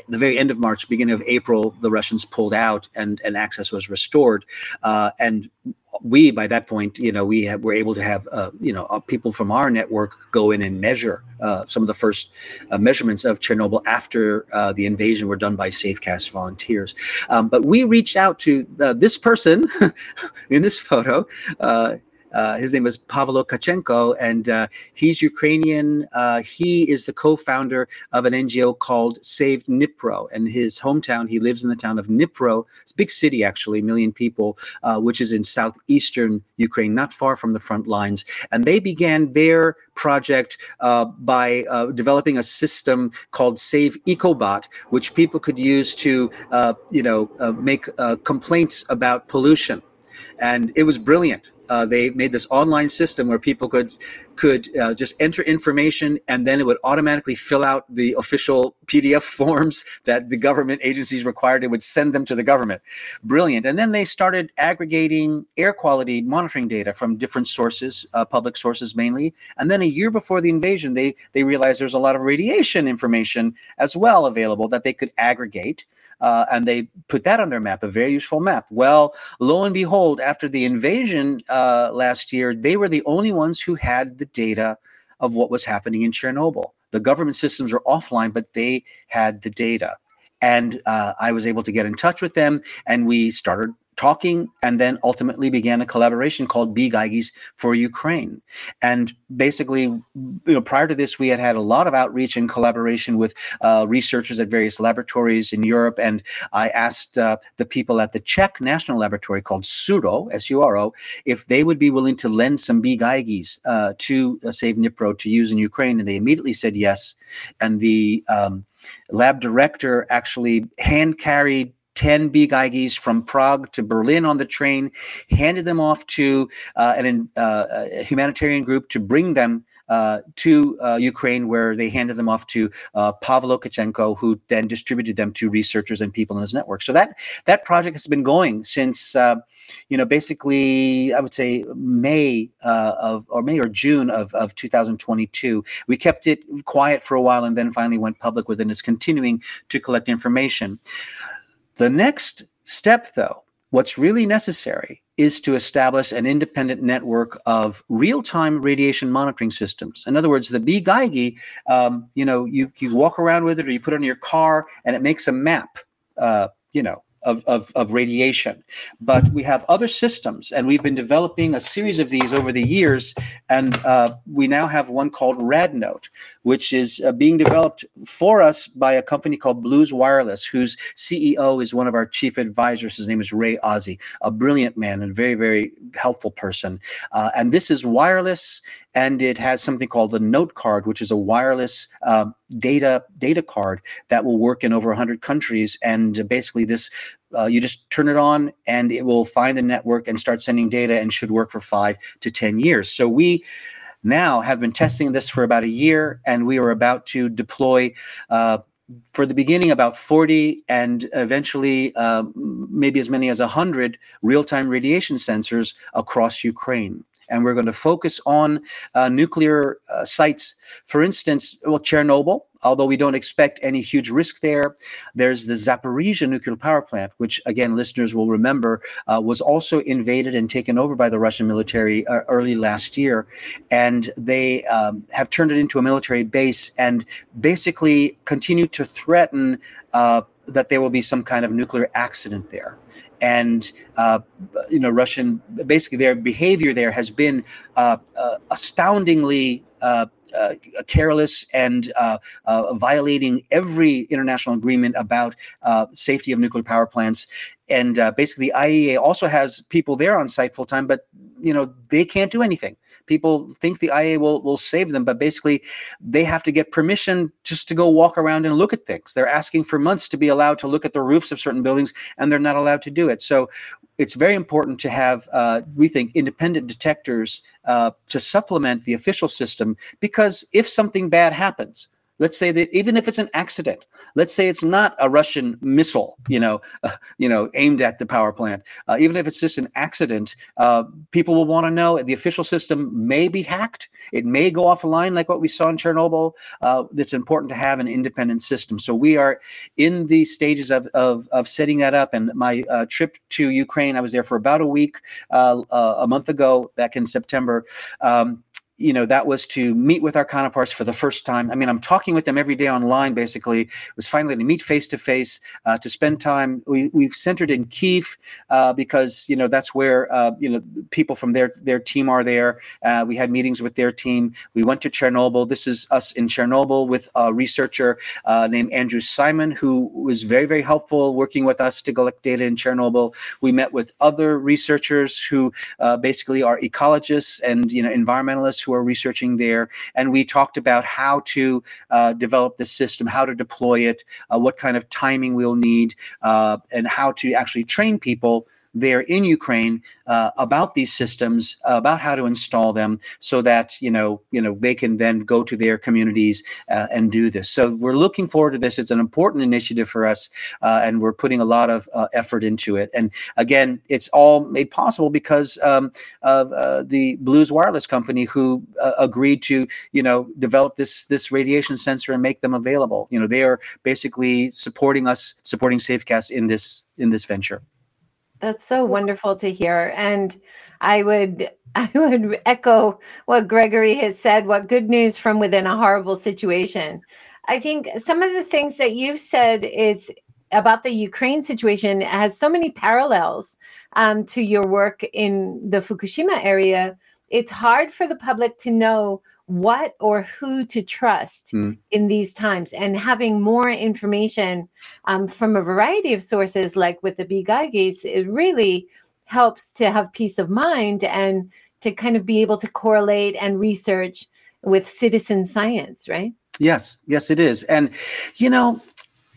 the very end of March, beginning of April, the Russians pulled out, and and access was restored. Uh, and we by that point you know we have, were able to have uh, you know uh, people from our network go in and measure uh, some of the first uh, measurements of chernobyl after uh, the invasion were done by safecast volunteers. Um, but we reached out to uh, this person (laughs) in this photo uh, his name is Pavlo Tkachenko, and uh, he's Ukrainian. Uh, he is the co-founder of an NGO called Save Dnipro, and his hometown. He lives in the town of Dnipro. It's a big city, actually, a million people, uh, which is in southeastern Ukraine, not far from the front lines. And they began their project uh, by developing a system called Save EcoBot, which people could use to, you know, make complaints about pollution and it was brilliant. Uh, they made this online system where people could could uh, just enter information and then it would automatically fill out the official PDF (laughs) forms that the government agencies required. It would send them to the government. Brilliant. And then they started aggregating air quality monitoring data from different sources, uh, public sources mainly. And then a year before the invasion, they they realized there's a lot of radiation information as well available that they could aggregate uh, and they put that on their map, a very useful map. Well, lo and behold, after the invasion uh, last year, they were the only ones who had the data of what was happening in Chernobyl. The government systems were offline, but they had the data. And uh, I was able to get in touch with them, and we started talking and then ultimately began a collaboration called BGeigies for Ukraine. And basically, you know, prior to this, we had had a lot of outreach and collaboration with uh, researchers at various laboratories in Europe. And I asked uh, the people at the Czech National Laboratory called SURO, S-U-R-O, if they would be willing to lend some BGeigies uh, to uh, Save Dnipro to use in Ukraine. And they immediately said yes. And the um, lab director actually hand carried 10 big BGeigies from Prague to Berlin on the train, handed them off to uh, an, uh, a humanitarian group to bring them uh, to uh, Ukraine, where they handed them off to uh, Pavlo Tkachenko, who then distributed them to researchers and people in his network. So that that project has been going since, uh, you know, basically, I would say May uh, of or May or June of, of 2022. We kept it quiet for a while and then finally went public with it. And is continuing to collect information. The next step, though, what's really necessary is to establish an independent network of real-time radiation monitoring systems. In other words, the BGeigie, um, you know, you, you walk around with it or you put it on your car and it makes a map, uh, you know, of, of, of radiation. But we have other systems, and we've been developing a series of these over the years. And uh, we now have one called RadNote, which is uh, being developed for us by a company called Blues Wireless, whose CEO is one of our chief advisors. His name is Ray Ozzie, a brilliant man and very, very helpful person. Uh, and this is wireless, and it has something called the Note Card, which is a wireless uh, data data card that will work in over 100 countries. And basically, this uh, you just turn it on, and it will find the network and start sending data, and should work for five to 10 years. So we now have been testing this for about a year, and we are about to deploy. Uh, for the beginning, about 40 and eventually uh, maybe as many as 100 real time radiation sensors across Ukraine and we're going to focus on uh, nuclear uh, sites. For instance, well, Chernobyl, although we don't expect any huge risk there. There's the Zaporizhia nuclear power plant, which, again, listeners will remember, uh, was also invaded and taken over by the Russian military uh, early last year. And they um, have turned it into a military base and basically continue to threaten uh, that there will be some kind of nuclear accident there and uh, you know Russian basically their behavior there has been uh, uh, astoundingly. Uh, uh, careless and uh, violating every international agreement about safety of nuclear power plants, and basically IAEA also has people there on site full time, but you know they can't do anything people think the IA will will save them, but basically they have to get permission just to go walk around and look at things. They're asking for months to be allowed to look at the roofs of certain buildings, and they're not allowed to do it. So it's very important to have, uh, we think, independent detectors uh, to supplement the official system because if something bad happens, let's say that even if it's an accident, Let's say it's not a Russian missile, you know, uh, you know, aimed at the power plant. Uh, even if it's just an accident, uh, people will want to know. The official system may be hacked. It may go offline, like what we saw in Chernobyl. Uh, it's important to have an independent system. So we are in the stages of of, of setting that up. And my uh, trip to Ukraine, I was there for about a week uh, a month ago, back in September. Um, you know that was to meet with our counterparts for the first time. I mean i'm talking with them every day online basically. It was finally to meet face to face to spend time. We, we've centered in kiev uh, because you know that's where uh, you know people from their their team are there. Uh, we had meetings with their team. We went to chernobyl. This is us in chernobyl with a researcher uh, named andrew simon who was very very helpful working with us to collect data in chernobyl. We met with other researchers who uh, basically are ecologists and you know environmentalists who are researching there. And we talked about how to uh, develop the system, how to deploy it, uh, what kind of timing we'll need, uh, and how to actually train people there in Ukraine uh, about these systems, uh, about how to install them, so that you know you know they can then go to their communities uh, and do this. So we're looking forward to this. It's an important initiative for us, uh, and we're putting a lot of uh, effort into it. And again, it's all made possible because um, of the Blues Wireless company who agreed to you know develop this this radiation sensor and make them available. You know they are basically supporting us, supporting Safecast in this in this venture. That's so wonderful to hear. And I would (laughs) I would echo what Gregory has said, what good news from within a horrible situation. I think some of the things that you've said is about the Ukraine situation has so many parallels um, to your work in the Fukushima area. It's hard for the public to know what or who to trust mm. in these times. And having more information um, from a variety of sources like with the B Geigies, it really helps to have peace of mind and to kind of be able to correlate and research with citizen science right? Yes yes it is. And you know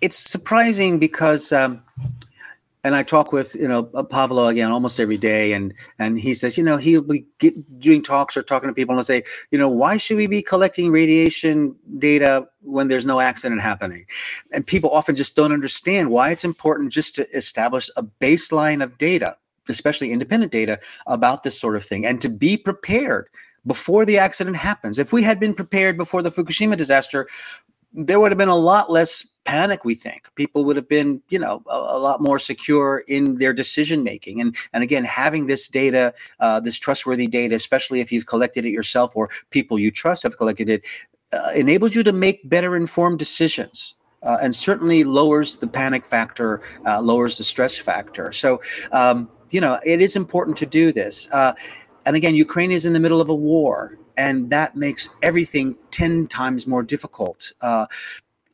it's surprising because um, and I talk with you know uh, Pavlo again almost every day, and and he says, you know, he'll be get, doing talks or talking to people and say, you know, why should we be collecting radiation data when there's no accident happening? And people often just don't understand why it's important just to establish a baseline of data, especially independent data about this sort of thing, and to be prepared before the accident happens. If we had been prepared before the Fukushima disaster, there would have been a lot less panic we think. People would have been you know a, a lot more secure in their decision making and and again having this data uh, this trustworthy data especially if you've collected it yourself or people you trust have collected it uh, enables you to make better informed decisions uh, and certainly lowers the panic factor uh, lowers the stress factor. So um, you know it is important to do this. Uh, and again ukraine is in the middle of a war and that makes everything 10 times more difficult. Uh,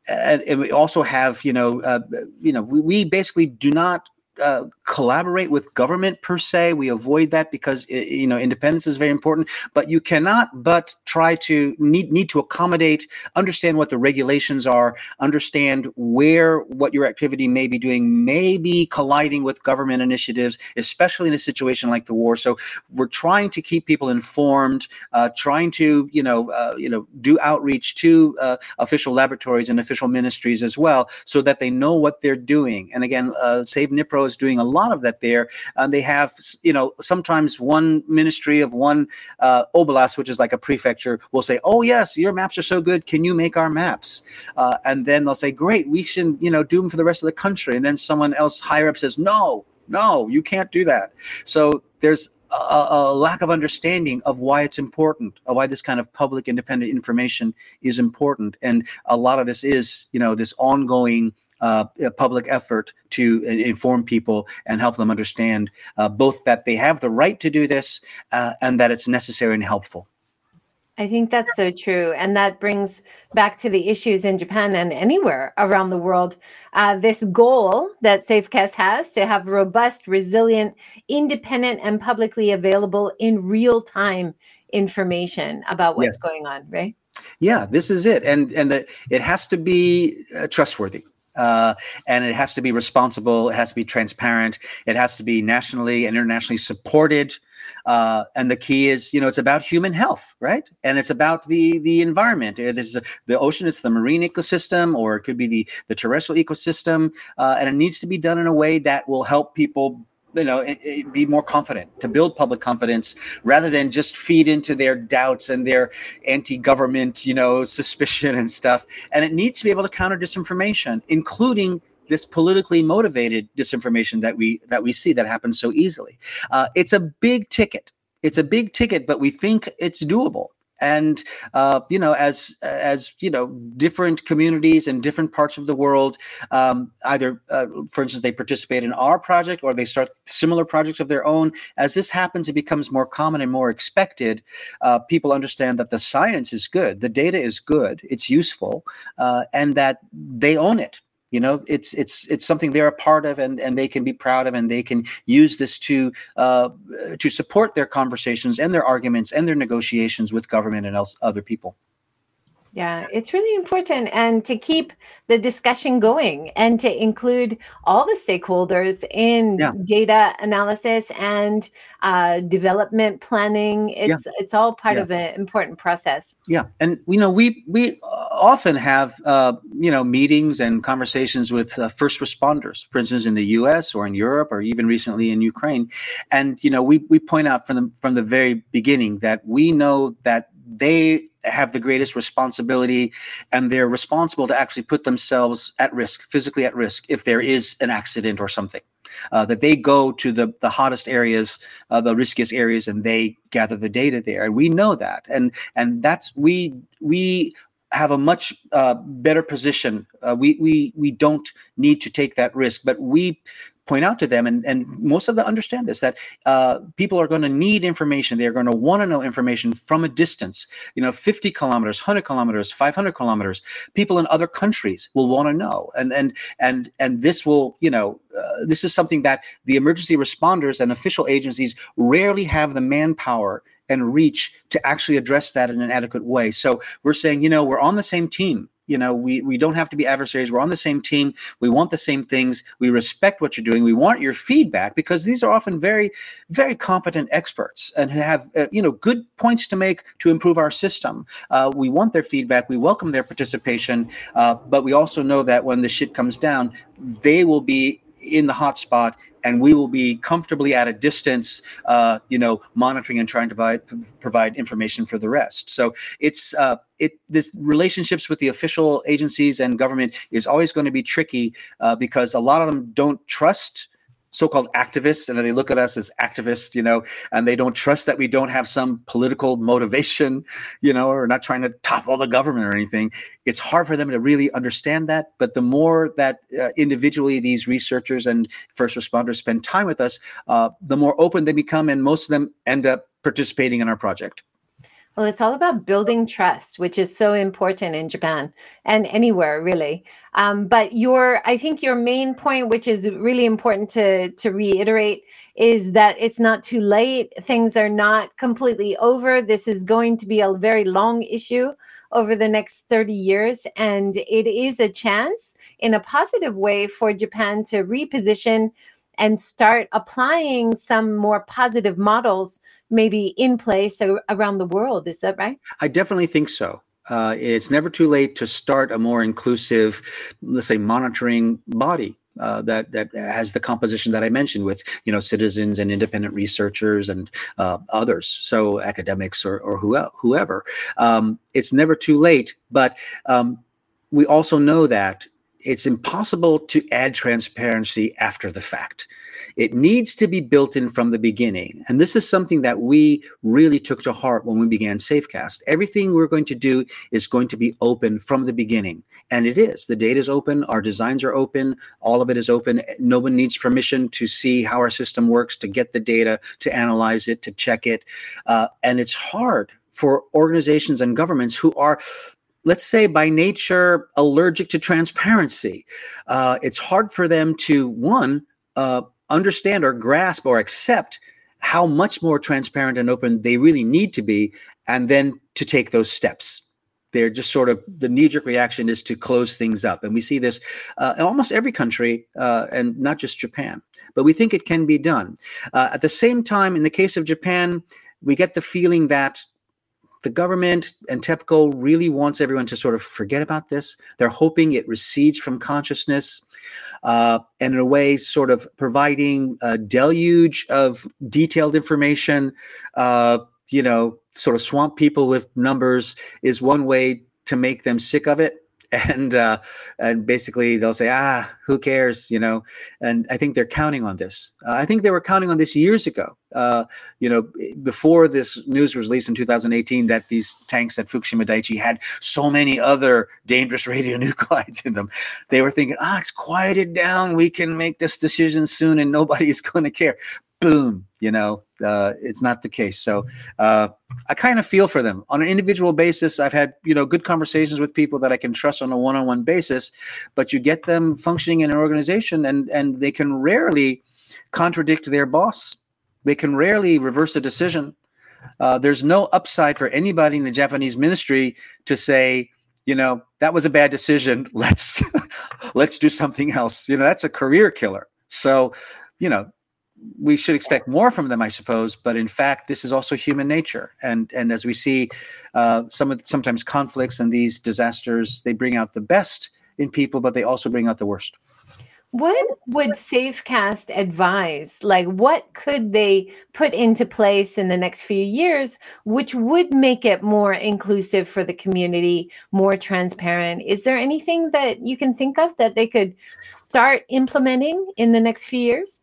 and, and, we also have, you know, uh, you know, we, we basically do not uh, collaborate with government per se. We avoid that because you know independence is very important. But you cannot but try to need need to accommodate, understand what the regulations are, understand where what your activity may be doing may be colliding with government initiatives, especially in a situation like the war. So we're trying to keep people informed, uh, trying to you know uh, you know do outreach to uh, official laboratories and official ministries as well, so that they know what they're doing. And again, uh, Save Dnipro is doing a lot of that there. Uh, they have, you know, sometimes one ministry of one uh, oblast, which is like a prefecture, will say, "Oh yes, your maps are so good. Can you make our maps?" Uh, and then they'll say, "Great, we should, you know, do them for the rest of the country." And then someone else higher up says, "No, no, you can't do that." So there's a, a, lack of understanding of why it's important, of why this kind of public independent information is important. And a lot of this is, you know, this ongoing uh, public effort to inform people and help them understand uh, both that they have the right to do this uh, and that it's necessary and helpful. I think that's so true. And that brings back to the issues in Japan and anywhere around the world. Uh, this goal that SafeCast has to have robust, resilient, independent, and publicly available in real time information about what's yes. going on, right? Yeah, this is it. And, and the, it has to be uh, trustworthy. Uh, and it has to be responsible. It has to be transparent. It has to be nationally and internationally supported. Uh, and the key is, you know, it's about human health, right? And it's about the the environment. Uh, this is a, the ocean. It's the marine ecosystem, or it could be the the terrestrial ecosystem. Uh, and it needs to be done in a way that will help people you know be more confident to build public confidence rather than just feed into their doubts and their anti-government you know (laughs) suspicion and stuff. And it needs to be able to counter disinformation including this politically motivated disinformation that we that we see that happens so easily. Uh, it's a big ticket. It's a big ticket but we think it's doable and uh, you know as as you know different communities in different parts of the world um, either uh, for instance they participate in our project or they start similar projects of their own as this happens it becomes more common and more expected uh, people understand that the science is good the data is good it's useful uh, and that they own it you know it's it's it's something they're a part of and and they can be proud of and they can use this to uh, to support their conversations and their arguments and their negotiations with government and else other people yeah, it's really important and to keep the discussion going and to include all the stakeholders in yeah. data analysis and uh, development planning. It's yeah. it's all part yeah. of an important process. Yeah, and you know we we often have uh, you know meetings and conversations with uh, first responders, for instance, in the U.S. or in Europe or even recently in Ukraine, and you know we we point out from the from the very beginning that we know that they have the greatest responsibility and they're responsible to actually put themselves at risk physically at risk if there is an accident or something. Uh, that they go to the the hottest areas uh, the riskiest areas and they gather the data there. And we know that. And and that's we we have a much uh, better position. Uh, we we we don't need to take that risk, but we point out to them, and, and most of them understand this, that uh, people are going to need information. They're going to want to know information from a distance, you know, 50 kilometers, 100 kilometers, 500 kilometers. People in other countries will want to know. And, and, and, and this will, you know, uh, this is something that the emergency responders and official agencies rarely have the manpower and reach to actually address that in an adequate way. So we're saying, you know, we're on the same team you know we we don't have to be adversaries. We're on the same team. We want the same things. We respect what you're doing. We want your feedback because these are often very very competent experts and have uh, you know good points to make to improve our system. Uh, we want their feedback. We welcome their participation. Uh, but we also know that when the shit comes down they will be in the hot spot and we will be comfortably at a distance, uh, you know, monitoring and trying to provide, provide information for the rest. So it's uh, it this relationships with the official agencies and government is always going to be tricky uh, because a lot of them don't trust so-called activists and they look at us as activists you know and they don't trust that we don't have some political motivation you know or not trying to topple the government or anything. It's hard for them to really understand that but the more that uh, individually these researchers and first responders spend time with us uh, the more open they become and most of them end up participating in our project Well, it's all about building trust, which is so important in Japan and anywhere really. Um, but your, I think your main point, which is really important to to reiterate, is that it's not too late. Things are not completely over. This is going to be a very long issue over the next 30 years. And it is a chance in a positive way for Japan to reposition and start applying some more positive models maybe in place around the world. Is that right? I definitely think so. Uh, it's never too late to start a more inclusive, let's say, monitoring body uh, that that has the composition that I mentioned with you know citizens and independent researchers and uh, others, so academics or or whoever. Um, it's never too late, but um, we also know that it's impossible to add transparency after the fact. It needs to be built in from the beginning. And this is something that we really took to heart when we began Safecast. Everything we're going to do is going to be open from the beginning. And it is. The data is open, our designs are open, all of it is open. No one needs permission to see how our system works, to get the data, to analyze it, to check it. Uh, and it's hard for organizations and governments who are let's say by nature allergic to transparency uh, it's hard for them to one uh, understand or grasp or accept how much more transparent and open they really need to be and then to take those steps. They're just sort of the knee-jerk reaction is to close things up and we see this uh, in almost every country uh, and not just japan but we think it can be done. Uh, at the same time in the case of japan we get the feeling that the government and TEPCO really wants everyone to sort of forget about this. They're hoping it recedes from consciousness uh, and in a way sort of providing a deluge of detailed information, uh, you know, sort of swamp people with numbers is one way to make them sick of it (laughs) and uh, and basically they'll say, ah, who cares, you know? And I think they're counting on this. Uh, I think they were counting on this years ago. Uh, you know, before this news was released in 2018 that these tanks at Fukushima Daiichi had so many other dangerous (laughs) radionuclides in them, they were thinking, ah, it's quieted down. We can make this decision soon, and nobody's going to care boom, you know, uh, it's not the case. So uh, I kind of feel for them on an individual basis. I've had you know good conversations with people that I can trust on a one-on-one basis, but you get them functioning in an organization, and and they can rarely contradict their boss. They can rarely reverse a decision. Uh, there's no upside for anybody in the Japanese ministry to say, you know, that was a bad decision. (laughs) Let's let's do something else. You know, that's a career killer. So, you know, we should expect more from them, I suppose. But in fact, this is also human nature, and and as we see, uh, some of sometimes conflicts and these disasters they bring out the best in people, but they also bring out the worst. What would Safecast advise? Like, what could they put into place in the next few years, which would make it more inclusive for the community, more transparent? Is there anything that you can think of that they could start implementing in the next few years?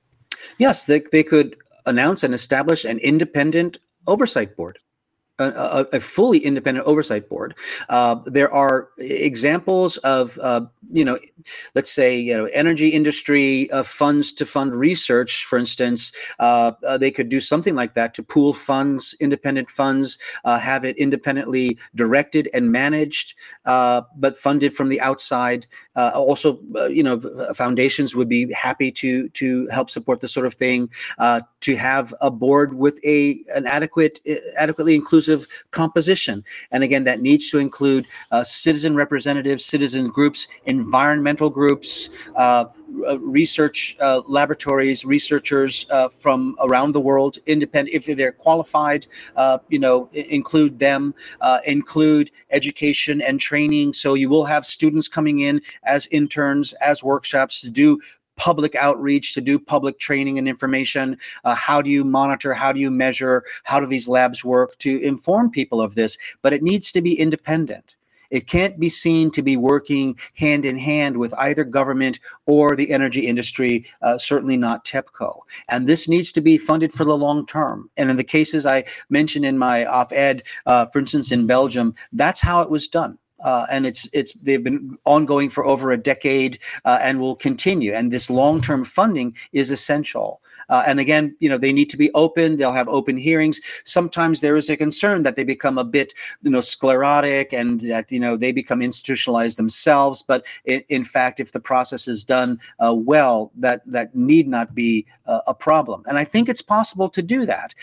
Yes, they, they could announce and establish an independent oversight board a, a, fully independent oversight board. Uh, there are examples of, uh, you know, let's say, you know, energy industry uh, funds to fund research, for instance. Uh, uh, they could do something like that to pool funds, independent funds, uh, have it independently directed and managed, but funded from the outside. also, you know, foundations would be happy to to help support this sort of thing. to have a board with a an adequate, adequately inclusive inclusive composition. And again, that needs to include uh, citizen representatives, citizen groups, environmental groups, uh, uh research uh, laboratories, researchers uh, from around the world, independent, if they're qualified, uh, you know, include them, include education and training. So you will have students coming in as interns, as workshops to do public outreach, to do public training and information. Uh, how do you monitor? How do you measure? How do these labs work to inform people of this? But it needs to be independent. It can't be seen to be working hand in hand with either government or the energy industry, uh, certainly not TEPCO. And this needs to be funded for the long term. And in the cases I mentioned in my op ed, uh, for instance, in Belgium, that's how it was done uh, and it's it's they've been ongoing for over a decade uh, and will continue. And this long term funding is essential. Uh, and again, you know, they need to be open. They'll have open hearings. Sometimes there is a concern that they become a bit, you know, sclerotic and that, you know, they become institutionalized themselves. But in, in fact, if the process is done uh, well, that, that need not be uh, a problem. And I think it's possible to do that.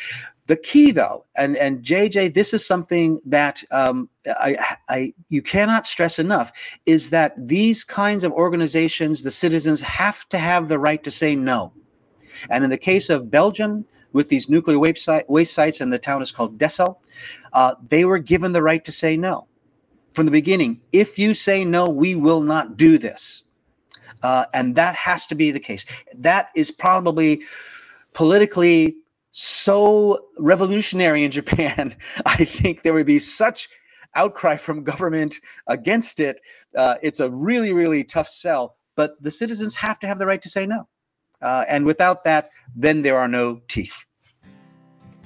The key, though, and and JJ, this is something that um, I, I you cannot stress enough, is that these kinds of organizations, the citizens have to have the right to say no. And in the case of Belgium, with these nuclear waste, site, waste sites, and the town is called Dessel, uh, they were given the right to say no from the beginning. If you say no, we will not do this, uh, and that has to be the case. That is probably politically so revolutionary in Japan. (laughs) I think there would be such outcry from government against it. Uh, it's a really, really tough sell, but the citizens have to have the right to say no. Uh, and without that, then there are no teeth.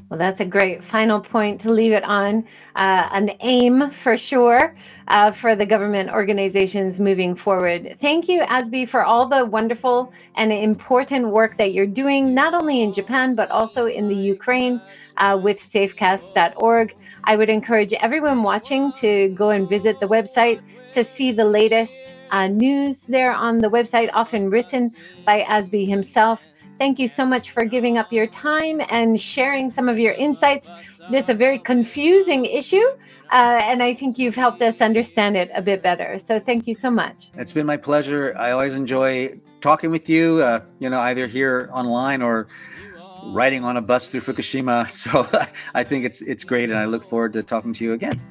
Well, that's a great final point to leave it on. Uh, an aim for sure uh, for the government organizations moving forward. Thank you, Azby, for all the wonderful and important work that you're doing, not only in Japan, but also in the Ukraine uh, with safecast.org. I would encourage everyone watching to go and visit the website to see the latest uh, news there on the website, often written by Azby himself. Thank you so much for giving up your time and sharing some of your insights. It's a very confusing issue, uh, and I think you've helped us understand it a bit better. So thank you so much. It's been my pleasure. I always enjoy talking with you, uh, you know, either here online or riding on a bus through Fukushima. (laughs) So I think it's it's great, and I look forward to talking to you again.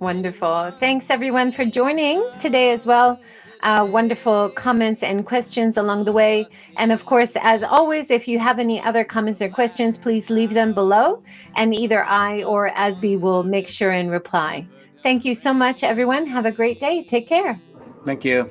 Wonderful. Thanks everyone for joining today as well uh, wonderful comments and questions along the way. And of course, as always, if you have any other comments or questions, please leave them below, and either I or Azby will make sure and reply. Thank you so much, everyone. Have a great day. Take care. Thank you.